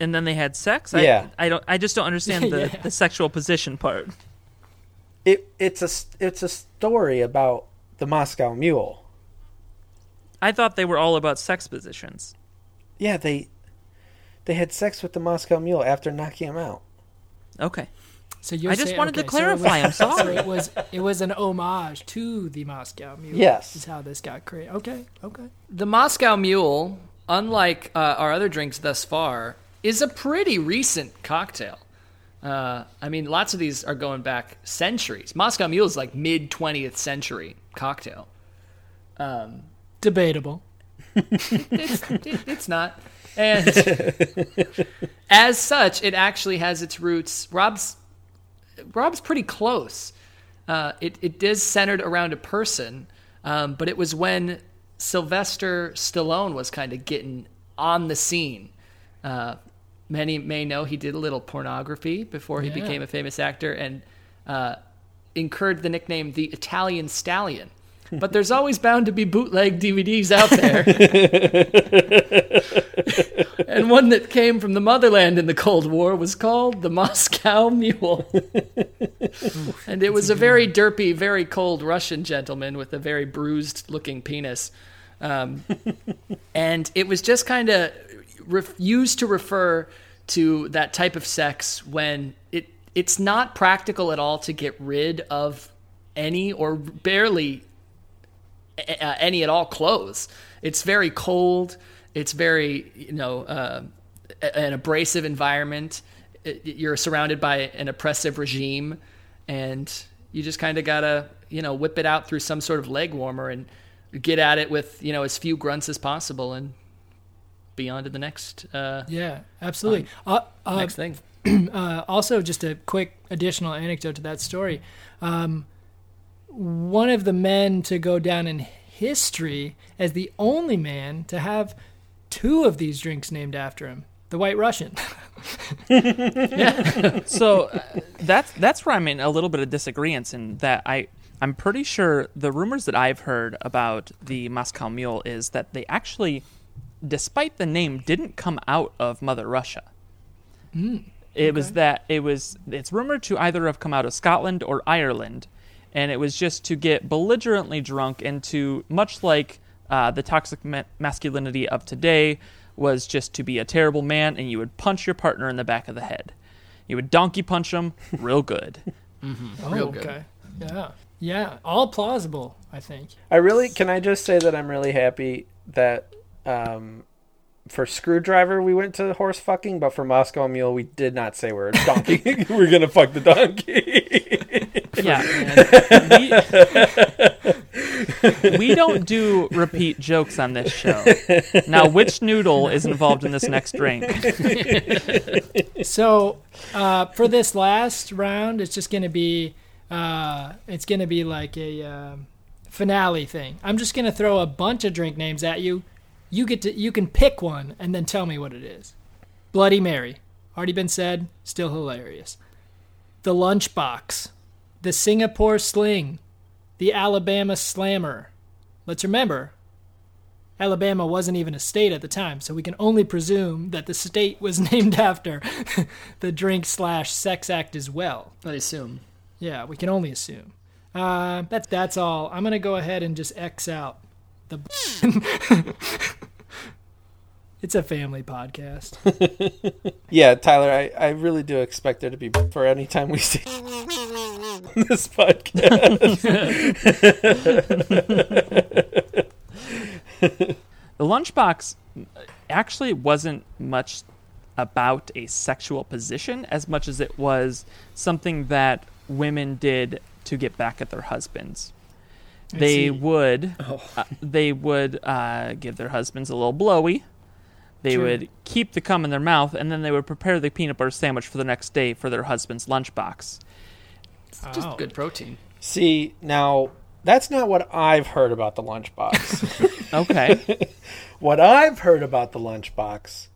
and then they had sex? Yeah. I, I don't I just don't understand [laughs] the, Yeah. the sexual position part. It it's a s- it's a story about the Moscow Mule. I thought they were all about sex positions. Yeah, they they had sex with the Moscow Mule after knocking him out. Okay. So you're I just saying- wanted to okay, so was- clarify, I'm [laughs] So sorry. it was it was an homage to the Moscow Mule. Yes. Is how this got created. Okay. Okay. The Moscow Mule, unlike uh, our other drinks thus far, is a pretty recent cocktail. Uh, I mean, lots of these are going back centuries. Moscow Mule is like mid 20th century cocktail. Debatable. It's, [laughs] it, it's not. And [laughs] as such, it actually has its roots. Rob's Rob's pretty close. Uh, it it is centered around a person, um, but it was when Sylvester Stallone was kind of getting on the scene. Uh, many may know he did a little pornography before he Yeah. became a famous actor and uh, incurred the nickname the Italian Stallion. But there's always bound to be bootleg DVDs out there. [laughs] and one that came from the motherland in the Cold War was called the Moscow Mule. and it was a very derpy, very cold Russian gentleman with a very bruised looking penis. Um, and it was just kind of ref- used to refer to that type of sex when it it's not practical at all to get rid of any or barely uh, any at all clothes. It's very cold. It's very you know uh, an abrasive environment. It- You're surrounded by an oppressive regime, and you just kind of gotta you know whip it out through some sort of leg warmer and get at it with you know as few grunts as possible and be on to the next uh, Yeah, absolutely. Uh, uh, next thing. [clears throat] uh, also, just a quick additional anecdote to that story. Um, one of the men to go down in history as the only man to have two of these drinks named after him the White Russian. [laughs] So uh, that's that's where I'm in a little bit of disagreement in that I I'm pretty sure the rumors that I've heard about the Moscow Mule is that they actually, despite the name, didn't come out of Mother Russia. It was that it was it's rumored to either have come out of Scotland or Ireland, and it was just to get belligerently drunk and to much like uh, the toxic ma- masculinity of today was just to be a terrible man and you would punch your partner in the back of the head. You would donkey punch him [laughs] real good. Real good. Oh, okay. Yeah. Yeah. All plausible, I think. I really can I just say that I'm really happy that um, for screwdriver we went to horse fucking, but for Moscow Mule we did not say we're a donkey. [laughs] [laughs] we're gonna fuck the donkey. Yeah. we, we don't do repeat jokes on this show. Now, which noodle is involved in this next drink? [laughs] So uh, for this last round, it's just going to be uh, it's going to be like a um, finale thing. I'm just going to throw a bunch of drink names at you. You get to you can pick one and then tell me what it is. Bloody Mary, already been said, still hilarious. The Lunchbox, the Singapore Sling, the Alabama Slammer. Let's remember, Alabama wasn't even a state at the time, so we can only presume that the state was [laughs] named after [laughs] the drink slash sex act as well. I assume. Yeah, we can only assume. Uh, that's that's all. I'm gonna go ahead and just X out the. [laughs] it's a family podcast. [laughs] yeah, Tyler, I, I really do expect there to be for any time we see [laughs] this podcast. [laughs] The lunchbox actually wasn't much about a sexual position as much as it was something that women did to get back at their husbands. They see. would uh, they would uh, give their husbands a little blowy. They True. would keep the cum in their mouth, and then they would prepare the peanut butter sandwich for the next day for their husband's lunchbox. It's just Oh. good protein. see, now that's not what I've heard about the lunchbox. [laughs] Okay, [laughs] what I've heard about the lunchbox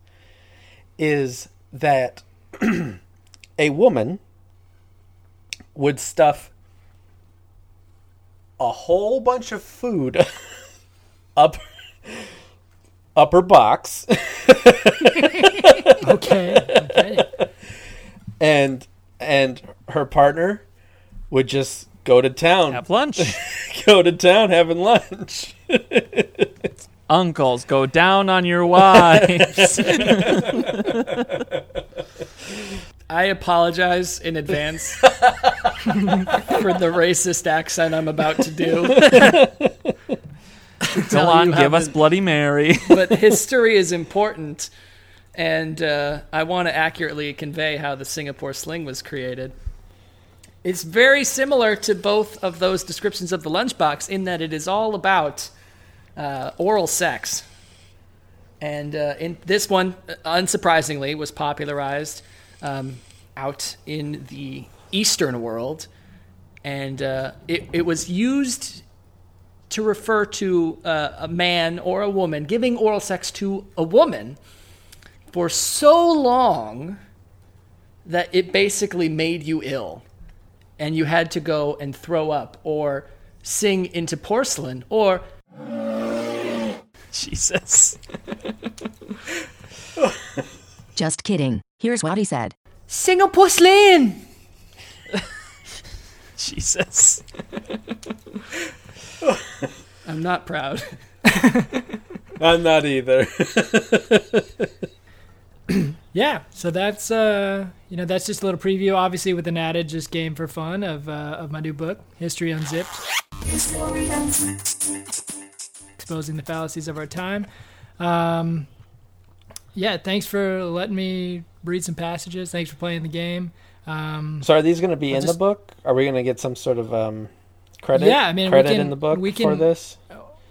is that [clears throat] a woman would stuff a whole bunch of food [laughs] up up her box [laughs] Okay. Okay. and and her partner would just go to town have lunch. [laughs] go to town having lunch [laughs] Uncles, go down on your wives. I apologize in advance for the racist accent I'm about to do. [laughs] Go on, give us Bloody Mary. [laughs] But [laughs] history is important. and uh, I want to accurately convey how the Singapore sling was created. It's very similar to both of those descriptions of the lunchbox in that it is all about uh, oral sex. And uh, in this one, unsurprisingly, was popularized um, out in the Eastern world, and uh, it, it was used to refer to uh, a man or a woman giving oral sex to a woman for so long that it basically made you ill and you had to go and throw up or sing into porcelain or [laughs] Jesus. Just kidding. Here's what he said. sing a porcelain. Jesus. [laughs] I'm not proud. [laughs] I'm not either. [laughs] Yeah, so that's uh, you know that's just a little preview. Obviously, with an adage, just game for fun of uh, of my new book, History Unzipped, History Unzipped. exposing the fallacies of our time. Um, yeah, thanks for letting me read some passages. Thanks for playing the game. Um, so are these going to be I'll in just- the book? Are we going to get some sort of um, credit? Yeah, I mean, we credit can- in the book we for can- this.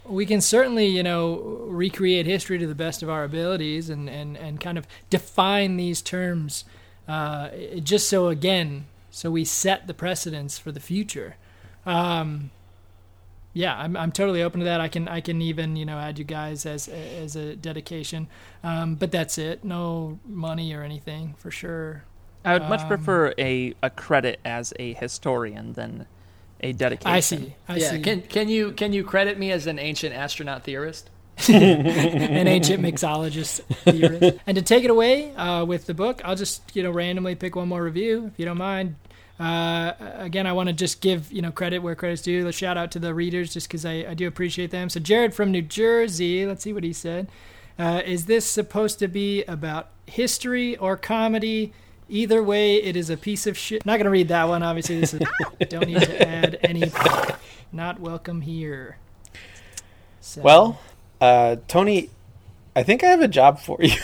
we can certainly, you know, recreate history to the best of our abilities and, and, and kind of define these terms uh, just so, again, so we set the precedence for the future. Um, yeah, I'm, I'm totally open to that. I can I can even you know add you guys as as a dedication, um, but that's it. No money or anything for sure. I would much Um, prefer a, a credit as a historian than a dedication. I see. I yeah, see. can can you can you credit me as an ancient astronaut theorist? [laughs] [laughs] an ancient mixologist theorist. And to take it away uh, with the book, I'll just you know randomly pick one more review if you don't mind. Uh, again, I want to just give you know credit where credit's due. A shout out to the readers just because I, I do appreciate them. So Jared from New Jersey, let's see what he said. Uh, is this supposed to be about history or comedy? Either way, it is a piece of shit. Not gonna read that one. Obviously, this is [laughs] don't need to add any. Not welcome here. So- Well, uh, Tony, I think I have a job for you. [laughs]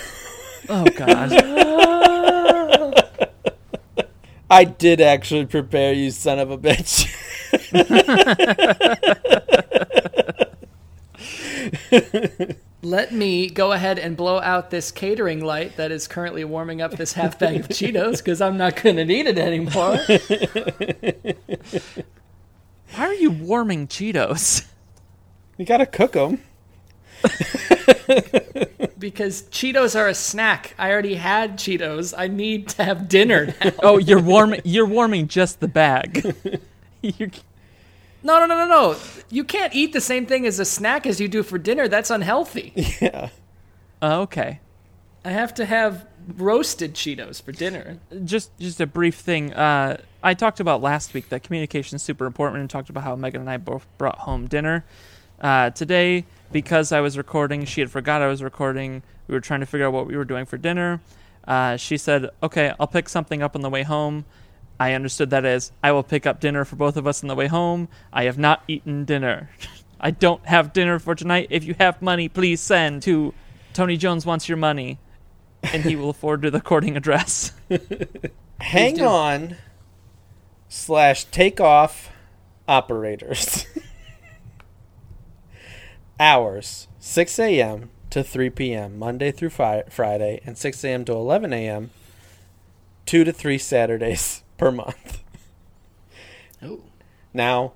Oh God. [laughs] I did actually prepare you, son of a bitch. Let me go ahead and blow out this catering light that is currently warming up this half bag of [laughs] Cheetos because I'm not going to need it anymore. Why are you warming Cheetos? you gotta cook them. [laughs] because Cheetos are a snack. I already had Cheetos. I need to have dinner [laughs] now. Oh, you're warming. You're warming just the bag. You're- No, no, no, no, no. You can't eat the same thing as a snack as you do for dinner. That's unhealthy. [laughs] Yeah. oh, okay. I have to have roasted Cheetos for dinner. just just a brief thing. Uh, I talked about last week that communication is super important, and talked about how Megan and I both brought home dinner. Uh, today, because I was recording, she had forgot I was recording. We were trying to figure out what we were doing for dinner. Uh, she said, "Okay, I'll pick something up on the way home." I understood that as I will pick up dinner for both of us on the way home. I have not eaten dinner. [laughs] I don't have dinner for tonight. If you have money, please send to Tony Jones wants your money, and he will forward to the recording address. [laughs] [laughs] Hang on. Slash take off operators. Hours 6 a.m. to 3 p.m. Monday through fi- Friday, and 6 a.m. to 11 a.m. two to three Saturdays per month. [laughs] Oh. Now,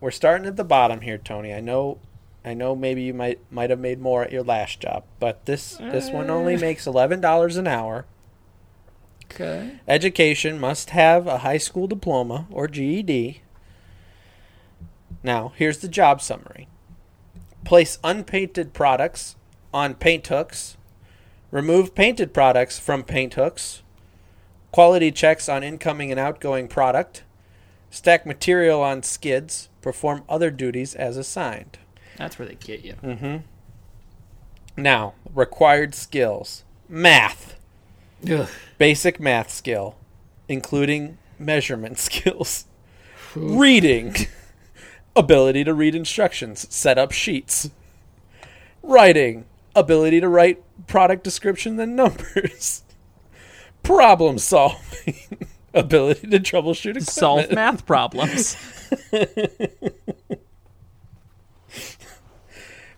we're starting at the bottom here, Tony. I know, I know. Maybe you might might have made more at your last job, but this this one only uh. makes eleven dollars an hour. Okay. Education must have a high school diploma or GED. Now, here's the job summary place unpainted products on paint hooks, remove painted products from paint hooks, quality checks on incoming and outgoing product, stack material on skids, perform other duties as assigned. That's where they get you. Mm-hmm. Now, required skills math. Ugh. basic math skill, including measurement [laughs] skills, reading, ability to read instructions, set up sheets, writing, ability to write product description than [laughs] numbers. Problem solving. [laughs] ability to troubleshoot equipment. Solve math problems.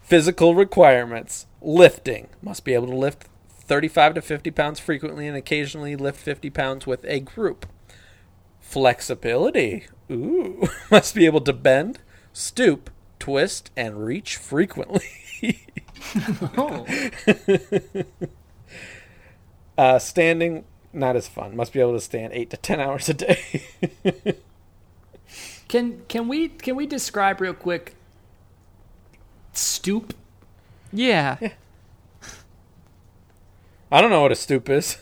Physical requirements. Lifting. Must be able to lift 35 to 50 pounds frequently and occasionally lift 50 pounds with a group. Flexibility. Ooh. [laughs] Must be able to bend, stoop, twist, and reach frequently. Oh. [laughs] Uh, standing, not as fun. Must be able to stand 8 to 10 hours a day. [laughs] Can can we can we describe real quick stoop? Yeah. I don't know what a stoop is.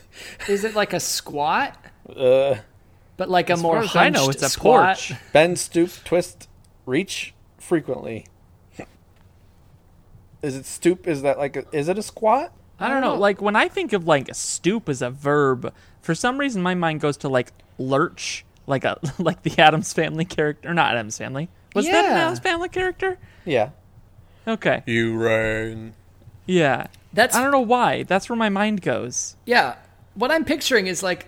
Is it like a squat? [laughs] Uh, But like a As more far as I know, it's a squat? porch. bend, stoop, twist, reach frequently. Is it stoop? Is that like a, is it a squat? I don't know. Like when I think of like stoop as a verb, for some reason my mind goes to like lurch, like a [laughs] like the Addams Family character, or not Addams Family. Was that an Yeah. Addams Family character? Yeah. Okay. You rang. Yeah. That's I don't know why. That's where my mind goes. yeah. What I'm picturing is like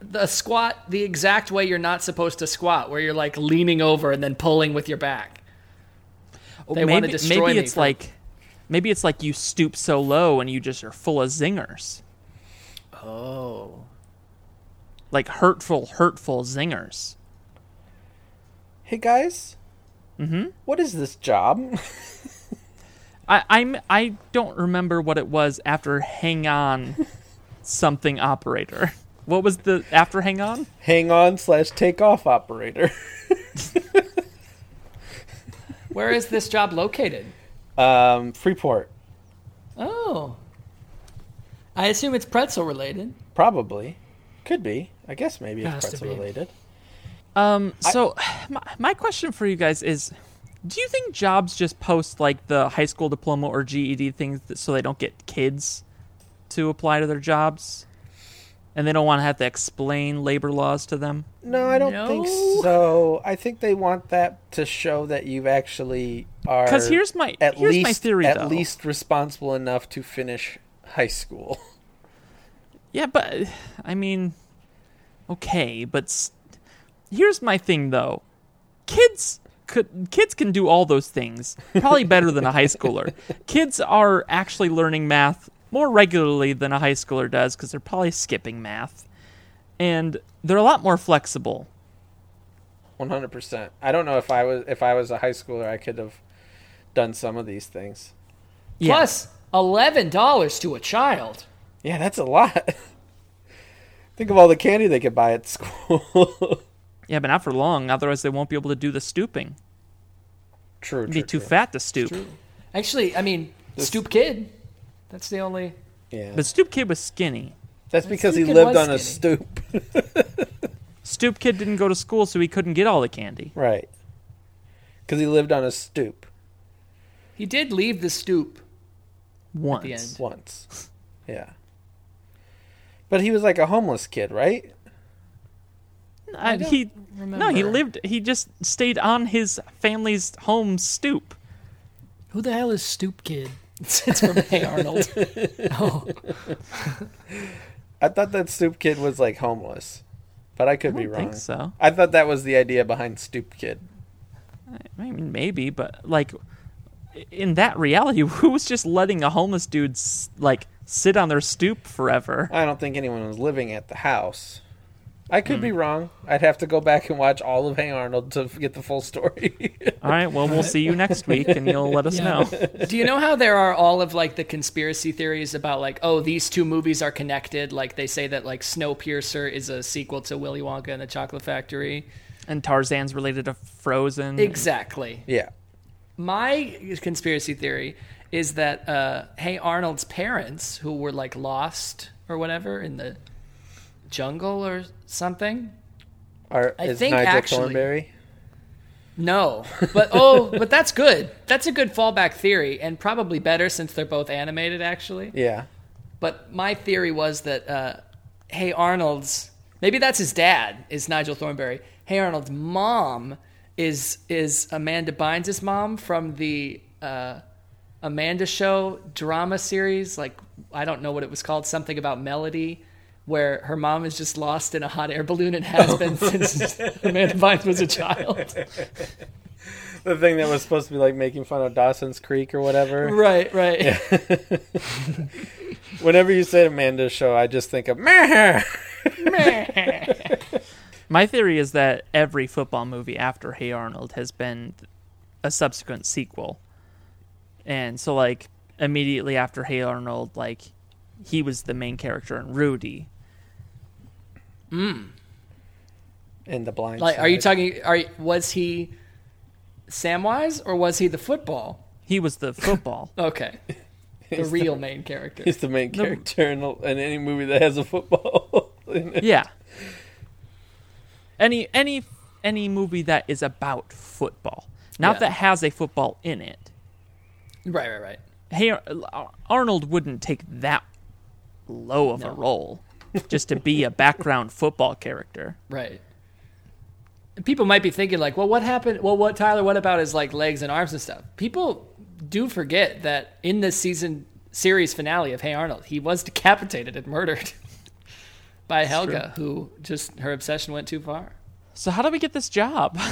the squat the exact way you're not supposed to squat, where you're like leaning over and then pulling with your back. They maybe, wanna destroy maybe me it's for- like maybe it's like you stoop so low and you just are full of zingers. Oh. Like hurtful, hurtful zingers. Hey guys. Mm-hmm. What is this job? I I'm I don't remember what it was after hang on something operator. What was the after hang on? Hang on slash take off operator. Where is this job located? Um, Freeport, Oh. I assume it's pretzel related. probably. Could be. I guess maybe it's Has to pretzel be. related. Um, so [sighs] my, my question for you guys is do you think jobs just post like the high school diploma or GED things that, so they don't get kids to apply to their jobs? And they don't want to have to explain labor laws to them? No, I don't think No. so. I think they want that to show that you've actually are. Because here's my at here's least my theory at though. least responsible enough to finish high school. [laughs] Yeah, but I mean, okay, but s- here's my thing though. Kids could kids can do all those things probably better than a high schooler. [laughs] Kids are actually learning math more regularly than a high schooler does because they're probably skipping math, and they're a lot more flexible. One hundred percent. I don't know if I was if I was a high schooler, I could have done some of these things. Yeah. Plus eleven dollars to a child. Yeah, that's a lot. [laughs] Think of all the candy they could buy at school. [laughs] Yeah, but not for long. Otherwise, they won't be able to do the stooping. true, Be true, too true. fat to stoop. Actually, I mean, stoop kid. That's the only. Yeah, But stoop kid was skinny. that's because he Stoop Kid lived was on a skinny. stoop. [laughs] [laughs] Stoop kid didn't go to school, so he couldn't get all the candy. right. Because he lived on a stoop He did leave the stoop. Once. the end. once. Yeah. But he was like a homeless kid, right? Uh, don't he no, he lived. He just stayed on his family's home stoop. Who the hell is Stoop Kid? It's from Hey Arnold. [laughs] Oh, I thought that stoop kid was like homeless. But I could I be wrong. think so. I thought that was the idea behind stoop kid. I mean, maybe, but like in that reality, [laughs] who was just letting a homeless dude like sit on their stoop forever? I don't think anyone was living at the house. I could Hmm. be wrong. I'd have to go back and watch all of Hey Arnold to get the full story. [laughs] All right, well, we'll see you next week, and you'll let us Yeah. know. Do you know how there are all of like the conspiracy theories about like, oh, these two movies are connected? Like they say that like Snowpiercer is a sequel to Willy Wonka and the Chocolate Factory. And Tarzan's related to Frozen. Exactly. yeah. My conspiracy theory is that uh, Hey Arnold's parents, who were like lost or whatever in the jungle or something. Are, I think Nigel actually- Thornberry? No, but [laughs] oh, but that's good. That's a good fallback theory, and probably better since they're both animated, actually. Yeah. But my theory was that uh, Hey Arnold's maybe that's his dad is Nigel Thornberry. Hey Arnold's mom is is Amanda Bynes' mom from the uh, Amanda Show drama series. Like I don't know what it was called. Something about Melody, where her mom is just lost in a hot air balloon and has been oh. since [laughs] Amanda Bynes was a child. [laughs] The thing that was supposed to be like making fun of Dawson's Creek or whatever. Right, right. [laughs] Whenever you say Amanda's show, I just think of meh. My theory is that every football movie after Hey Arnold has been a subsequent sequel. And so like immediately after Hey Arnold, like he was the main character in Rudy. Mm. in the blind. Like, are you talking? Are was he Samwise or was he the football? He was the football. [laughs] Okay, the real main character. He's the main character in, in any movie that has a football. [laughs] in it. yeah. Any any any movie that is about football, not Yeah. that has a football in it. Right, right, right. Hey, Arnold wouldn't take that low of a role just to be a [laughs] background football character. Right. And people might be thinking like, well, what happened? Well, what Tyler? What about his like legs and arms and stuff? People do forget that in this season series finale of Hey Arnold, he was decapitated and murdered [laughs] by Helga, who just her obsession went too far. So how do we get this job? [laughs]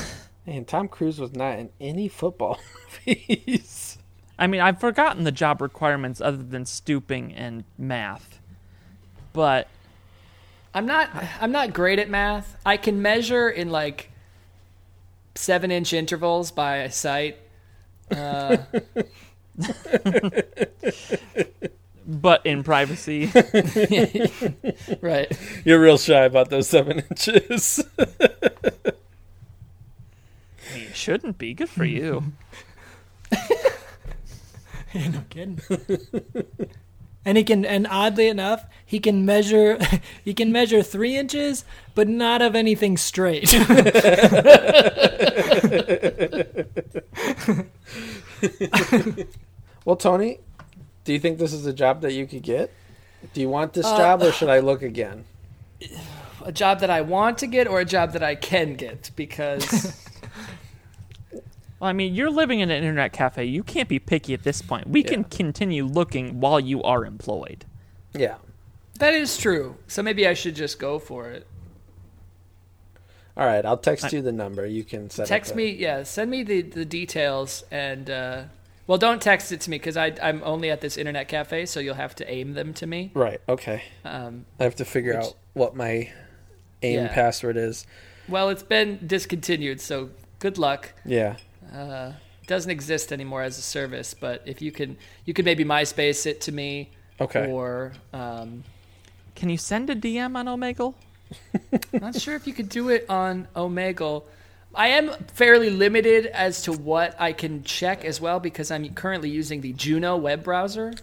And Tom Cruise was not in any football movies. I mean, I've forgotten the job requirements other than stooping and math. But I'm not. I'm not great at math. I can measure in like seven inch intervals by sight. Uh, [laughs] [laughs] but in privacy, [laughs] right. You're real shy about those seven inches. you shouldn't be. Good for you. no kidding. And he can, and oddly enough, he can measure, [laughs] he can measure three inches, but not of anything straight. [laughs] well, Tony, do you think this is a job that you could get? Do you want this uh, job, or should I look again? [sighs] A job that I want to get or a job that I can get because [laughs] Well, I mean, you're living in an internet cafe. You can't be picky at this point. We can continue looking while you are employed. Yeah. that is true. So maybe I should just go for it. All right, I'll text you the number. You can set Text up a- me, yeah, send me the, the details and uh, well, don't text it to me because I'm only at this internet cafe, so you'll have to aim them to me. Right. Okay. Um, I have to figure Which- out what my AIM Yeah. password is. well, it's been discontinued, so good luck. Yeah. Uh, doesn't exist anymore as a service. But if you can, you could maybe MySpace it to me, Okay. or um, Can you send a DM on Omegle? not sure if you could do it on Omegle. I am fairly limited as to what I can check as well because I'm currently using the Juno web browser. [laughs]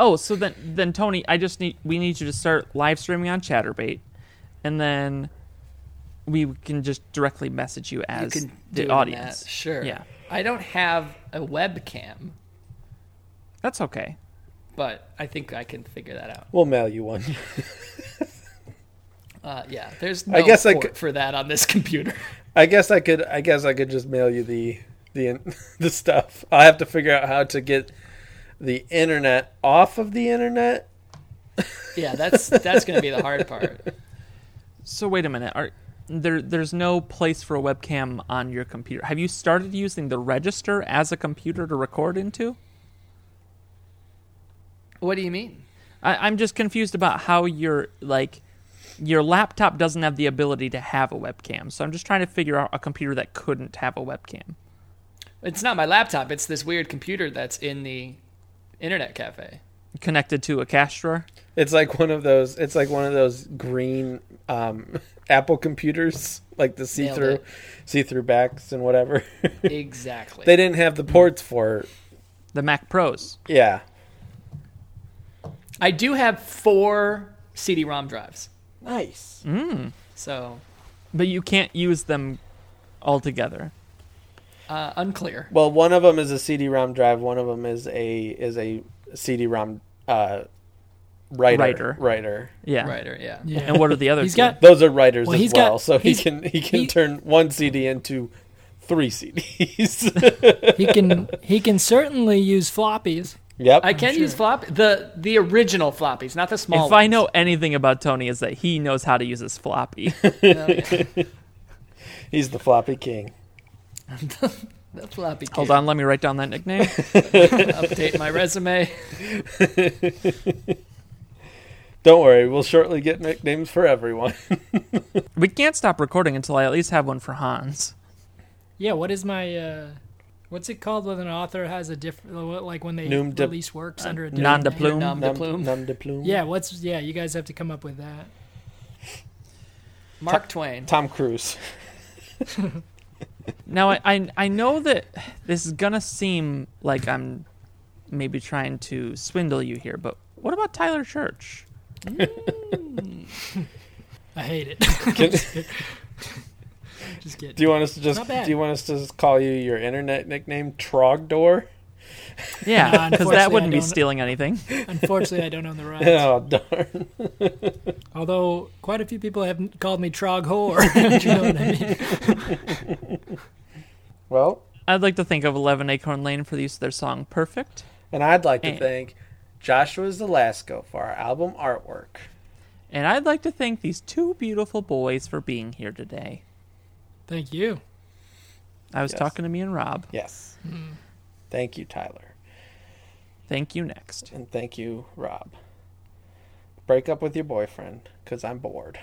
Oh, so then, then Tony, I just need we need you to start live streaming on Chaturbate, and then we can just directly message you you as can the audience. that, Sure. Yeah, I don't have a webcam, that's okay. but I think I can figure that out. We'll mail you one. [laughs] Uh, yeah, there's no I guess I port could- for that on this [laughs] computer. I guess I could. I guess I could just mail you the the [laughs] the stuff. I have to figure out how to get the internet off of the internet. yeah, that's that's going to be the hard part. So wait a minute. Are there? There's no place for a webcam on your computer. Have you started using the register as a computer to record into? What do you mean? I, I'm just confused about how your like your laptop doesn't have the ability to have a webcam. So I'm just trying to figure out a computer that couldn't have a webcam. It's not my laptop. It's this weird computer that's in the internet cafe. Connected to a cash drawer. It's like one of those. It's like one of those green um, [laughs] Apple computers, like the see through, see through backs and whatever. [laughs] Exactly. they didn't have the ports for. The Mac Pros. Yeah. I do have four CD-ROM drives, Nice. Mm. so But you can't use them all together. uh, unclear. Well, one of them is a CD-ROM drive. One of them is a is a CD-ROM uh, writer. Writer. Writer. Yeah. Writer, yeah. Yeah. And what are the other He's two? got Those are writers Well, as well, got- so he can he can he- turn one CD into three CDs. He can [laughs] he can certainly use floppies. yep. I can use flop the the original floppies, not the small. if I know anything about Tony, is that he knows how to use his floppy. [laughs] [laughs] He's the floppy king. The floppy. Hold on, let me write down that nickname. [laughs] update my resume. [laughs] Don't worry, we'll shortly get nicknames for everyone. [laughs] we can't stop recording until I at least have one for Hans. Yeah, what is my uh what's it called when an author has a different like when they Nom de- release works under a different nom de name? plume. Nom de plume. num de plume. Yeah, what's yeah, you guys have to come up with that. Mark Twain. Tom Cruise. Now I, I I know that this is gonna seem like I'm maybe trying to swindle you here, but what about Tyler Church? I hate it. [laughs] Can- Just kidding. do you want us to just do you want us to just call you your internet nickname Trogdor? Yeah, because [laughs] unfortunately, that wouldn't be stealing anything. Unfortunately, I don't own the [laughs] rights. Oh darn. [laughs] Although quite a few people have called me Trog Whore. Do you know what I mean? Well, I'd like to think of Eleven Acorn Lane for the use of their song "Perfect," and I'd like to And- thank Joshua Zelasco for our album artwork. and I'd like to thank these two beautiful boys for being here today. Thank you. I was Yes. talking to me and Rob. Yes. Hmm. Thank you, Tyler. Thank you. Next. And thank you, Rob. Break up with your boyfriend, because I'm bored.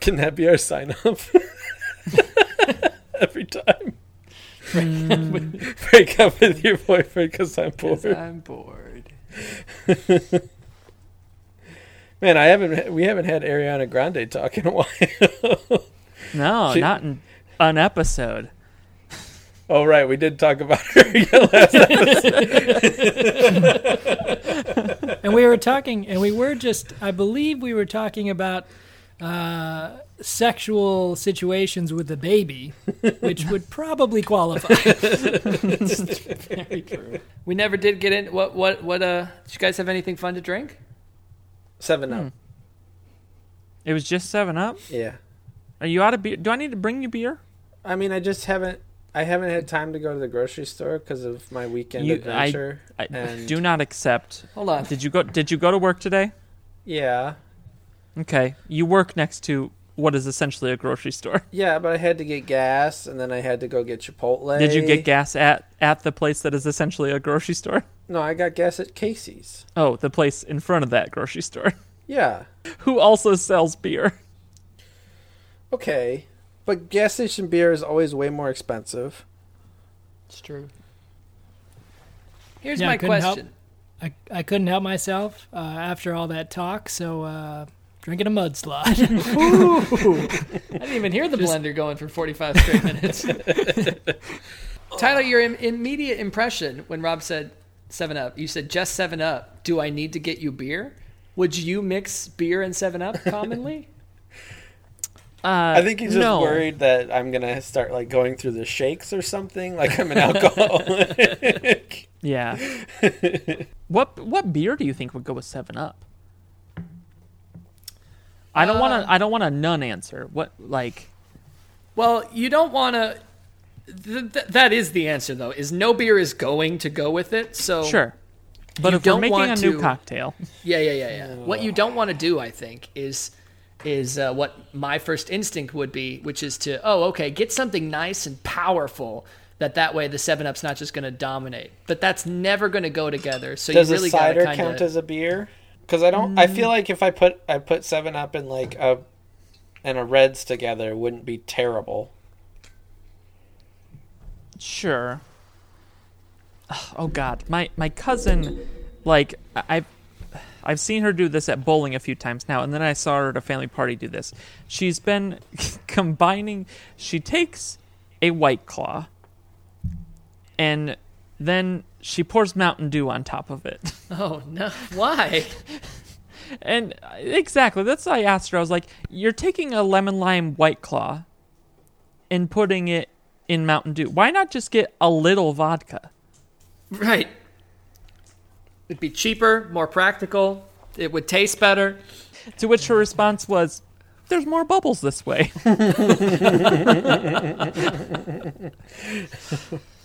Can that be our sign off? [laughs] Every time. Break up with your boyfriend because I'm bored. I'm bored. [laughs] Man, I haven't. We haven't had Ariana Grande talk in a while. [laughs] No, She- not in an episode. oh right, we did talk about her [laughs] yeah, last And we were talking, and we were just, I believe we were talking about uh, sexual situations with the baby, which would [laughs] probably qualify. Very true. We never did get in. What? What? What? Uh, did you guys have anything fun to drink? Seven up. It was just Seven Up. Yeah. Are you out of beer? Do I need to bring you beer? I mean, I just haven't. I haven't had time to go to the grocery store because of my weekend You- adventure. I and do not accept. Hold on. Did you go? Did you go to work today? yeah, Okay, you work next to what is essentially a grocery store. [laughs] yeah, but I had to get gas, and then I had to go get Chipotle. Did you get gas at at the place that is essentially a grocery store? No, I got gas at Casey's. Oh, the place in front of that grocery store, [laughs] Yeah. who also sells beer. Okay. But gas station beer is always way more expensive. It's true. Here's Yeah, I my couldn't help- question. I, I couldn't help myself uh, after all that talk, so uh, drinking a mudslide. [laughs] I didn't even hear the blender going for 45 straight minutes. [laughs] Tyler, your Im- immediate impression when Rob said 7 Up, you said just 7 Up. Do I need to get you beer? Would you mix beer and 7 Up commonly? [laughs] Uh, I think he's just no. worried that I'm gonna start like going through the shakes or something, like I'm an alcoholic. Yeah. what what beer do you think would go with Seven Up? I don't want to. I don't want a none answer. What like? well, you don't want to. Th- th- that is the answer, though. Is no beer is going to go with it. So Sure. But You if we're don't making a want new to- cocktail, [laughs] Yeah, yeah, yeah, yeah. What you don't want to do, I think, is is uh, what my first instinct would be, which is to oh, okay, get something nice and powerful. That that way the Seven Up's not just going to dominate, but that's never going to go together. So Does you really a cider got to count kind of as a beer? Because I don't. I feel mm. like if I put I put Seven Up and like a and a Redd's together, it wouldn't be terrible. sure. Oh, oh God, my my cousin, like I- I've I've seen her do this at bowling a few times now, and then I saw her at a family party do this. She's been [laughs] combining. She takes a white claw, and then she pours Mountain Dew on top of it. [laughs] oh no, why? [laughs] And uh, exactly, that's why I asked her. I was like, "You're taking a lemon lime white claw and putting it in Mountain Dew? Why not just get a little vodka? Right. It'd be cheaper, more practical. It would taste better. To which her response was, "There's more bubbles this way." [laughs]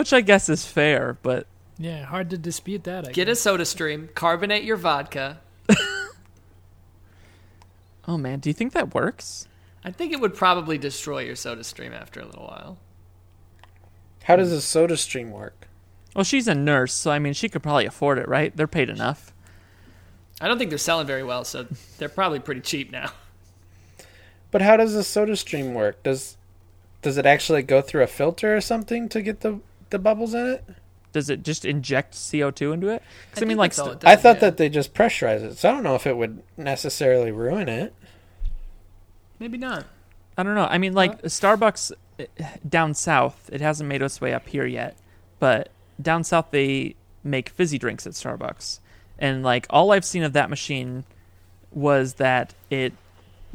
which I guess is fair, but Yeah, hard to dispute that. I Get a guess. soda stream, carbonate your vodka. [laughs] oh man, do you think that works? I think it would probably destroy your soda stream after a little while. How does a soda stream work? Well, she's a nurse, so I mean, she could probably afford it, right? They're paid enough. I don't think they're selling very well, so they're probably pretty cheap now. But how does a soda stream work? Does does it actually go through a filter or something to get the the bubbles in it? Does it just inject CO2 into it? Because I, mean, like, st- does, I thought yeah. that they just pressurize it, so I don't know if it would necessarily ruin it. Maybe not. I don't know. I mean, like Starbucks eh, down south, it hasn't made its way up here yet, but down south they make fizzy drinks at Starbucks, and like all I've seen of that machine was that it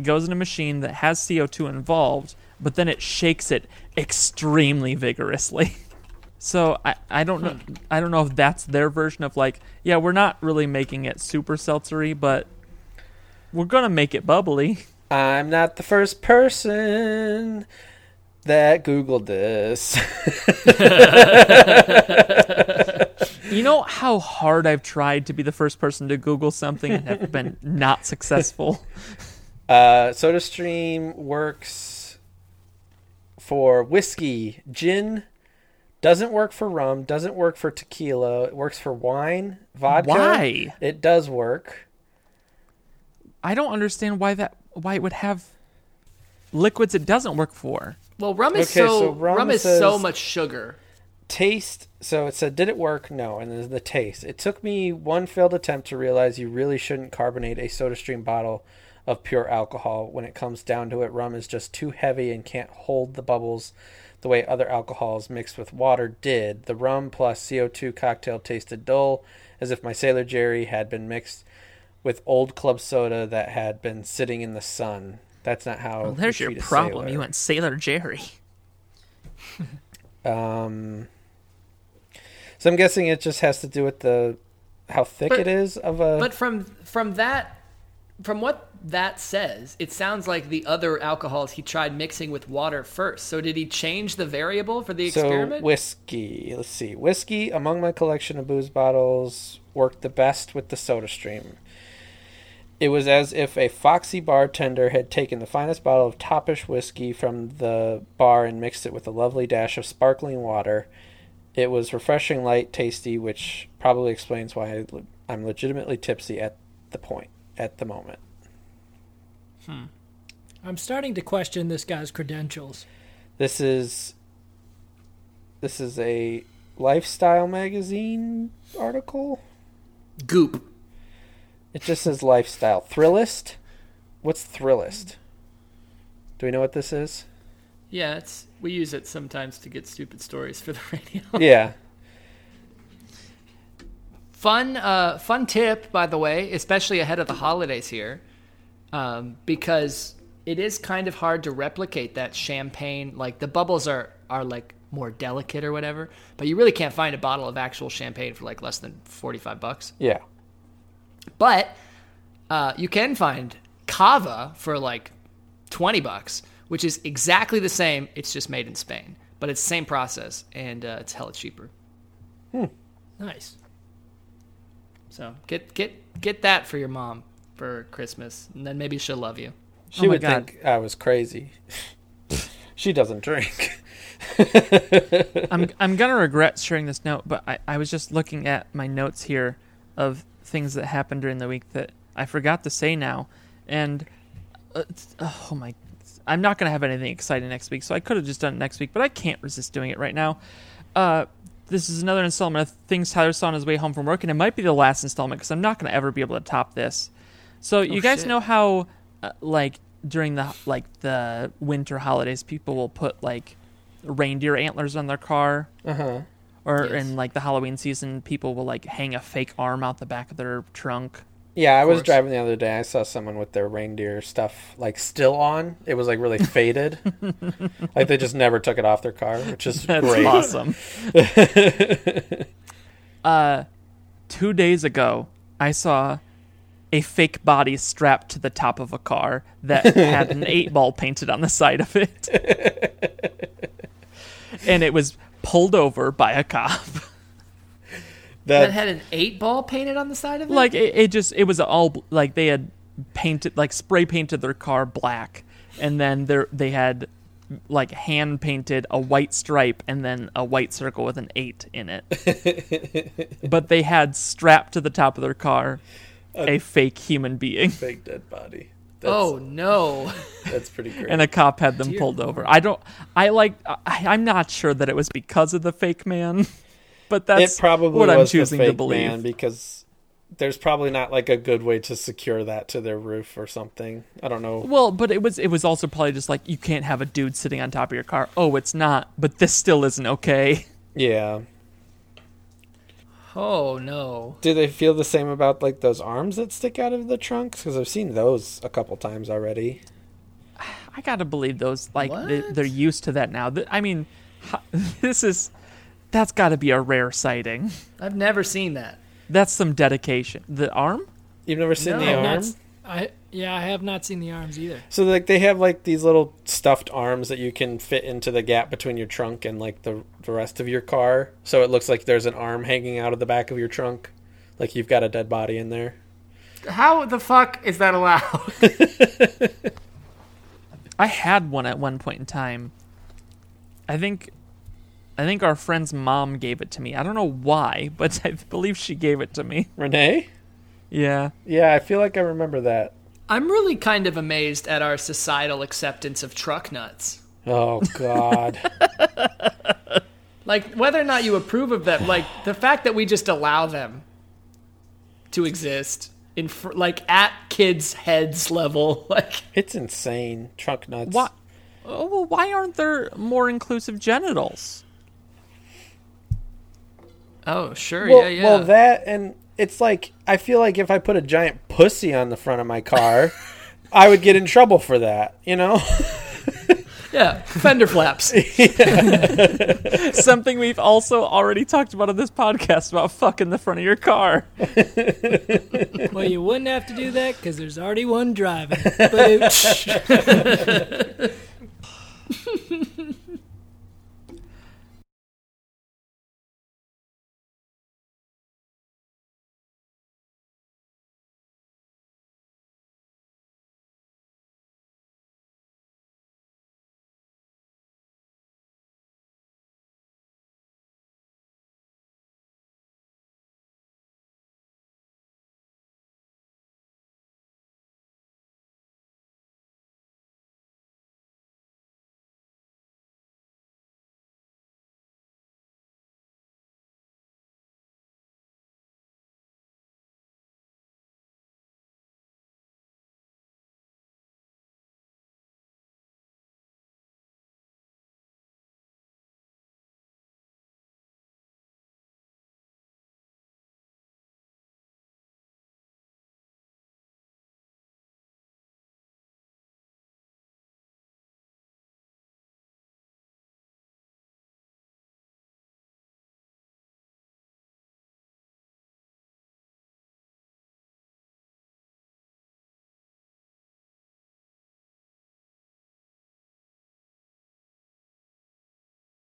goes in a machine that has CO2 involved, but then it shakes it extremely vigorously. [laughs] So I, I don't know I don't know if that's their version of like yeah we're not really making it super seltzery but we're gonna make it bubbly. I'm not the first person that Googled this. [laughs] You know how hard I've tried to be the first person to Google something and have been [laughs] not successful. Uh, SodaStream works for whiskey, gin. Doesn't work for rum. Doesn't work for tequila. It works for wine, vodka. Why? It does work. I don't understand why that why it would have liquids it doesn't work for. Well, rum is Okay, so, so rum rum, is so much sugar. Taste. So it said, did it work? No. And then the taste. It took me one failed attempt to realize you really shouldn't carbonate a SodaStream bottle of pure alcohol. When it comes down to it, rum is just too heavy and can't hold the bubbles the way other alcohols mixed with water did. The rum plus CO2 cocktail tasted dull, as if my Sailor Jerry had been mixed with old club soda that had been sitting in the sun. That's not how. Well, you there's your a problem. sailor. You went Sailor Jerry. [laughs] Um, so I'm guessing it just has to do with the how thick But- it is of a. But from from that, from what that says, it sounds like the other alcohols he tried mixing with water first. So did he change the variable for the so experiment? whiskey. Let's see. Whiskey among my collection of booze bottles worked the best with the Soda Stream. It was as if a foxy bartender had taken the finest bottle of Topish whiskey from the bar and mixed it with a lovely dash of sparkling water. It was refreshing, light, tasty, which probably explains why I'm legitimately tipsy at the point at the moment. I'm starting to question this guy's credentials. This is this is a lifestyle magazine article. Goop. It just says lifestyle. Thrillist? What's Thrillist? Do we know what this is? Yeah, it's we use it sometimes to get stupid stories for the [laughs] radio. Yeah. fun uh, fun tip by the way especially ahead of the holidays here um, because it is kind of hard to replicate that champagne like the bubbles are are like more delicate or whatever but you really can't find a bottle of actual champagne for like less than 45 bucks Yeah. but uh, you can find cava for like 20 bucks which is exactly the same it's just made in spain but it's the same process and uh, it's hella cheaper Hmm. Nice. So get get get that for your mom for Christmas, and then maybe she'll love you. She Oh would God. think I was crazy. [laughs] she doesn't drink. [laughs] I'm I'm gonna regret sharing this note, but I, I was just looking at my notes here of things that happened during the week that I forgot to say now, and uh, oh my, I'm not gonna have anything exciting next week, so I could have just done it next week, but I can't resist doing it right now. Uh, this is another installment of things Tyler saw on his way home from work, and it might be the last installment because I'm not gonna ever be able to top this. So you guys shit. know how, uh, like during the like the winter holidays, people will put like reindeer antlers on their car Uh huh. or Yes. in like the Halloween season, people will like hang a fake arm out the back of their trunk. Yeah, I was driving the other day. I saw someone with their reindeer stuff like still on. It was like really [laughs] faded. like they just never took it off their car, which is [laughs] That's great. awesome. [laughs] uh, two days ago, I saw a fake body strapped to the top of a car that had an eight ball painted on the side of it, [laughs] and it was pulled over by a cop. That That, had an eight ball painted on the side of it. like it, it just it was all like they had painted like spray painted their car black, and then there they had like hand painted a white stripe and then a white circle with an eight in it. [laughs] but they had strapped to the top of their car a fake human being, [laughs] fake dead body. That's, oh no! [laughs] that's pretty great. and a cop had them Dear pulled Lord. over. I don't. I like. I, I'm not sure that it was because of the fake man, [laughs] but that's it probably what was I'm the choosing fake to believe. man because there's probably not like a good way to secure that to their roof or something. I don't know. Well, but it was it was also probably just like you can't have a dude sitting on top of your car. Oh, it's not, but this still isn't okay. Yeah. Oh no! Do they feel the same about like those arms that stick out of the trunks? Because I've seen those a couple times already. I gotta believe those like they, What? they're used to that now. I mean, [laughs] this is that's got to be a rare sighting. I've never seen that. That's some dedication. The arm? You've never seen No. the I've Not arm? s- I yeah, I have not seen the arms either. So like they have like these little stuffed arms that you can fit into the gap between your trunk and like the the rest of your car. So it looks like there's an arm hanging out of the back of your trunk, like you've got a dead body in there. How the fuck is that allowed? [laughs] I had one at one point in time. I think I think our friend's mom gave it to me. I don't know why, but [laughs] I believe she gave it to me. Renee? Yeah. Yeah, I feel like I remember that. I'm really kind of amazed at our societal acceptance of truck nuts. Oh God. [laughs] Like whether or not you approve of them, like the fact that we just allow them to exist in fr- like at kids' heads level, [laughs] like it's insane. Truck nuts. Why oh, well, why aren't there more inclusive genitals? oh sure, Well, yeah, yeah. well, that and it's like I feel like if I put a giant pussy on the front of my car, [laughs] I would get in trouble for that. You know? [laughs] yeah, fender flaps. [laughs] Something we've also already talked about on this podcast about fucking the front of your car. Well, you wouldn't have to do that because there's already one driving. But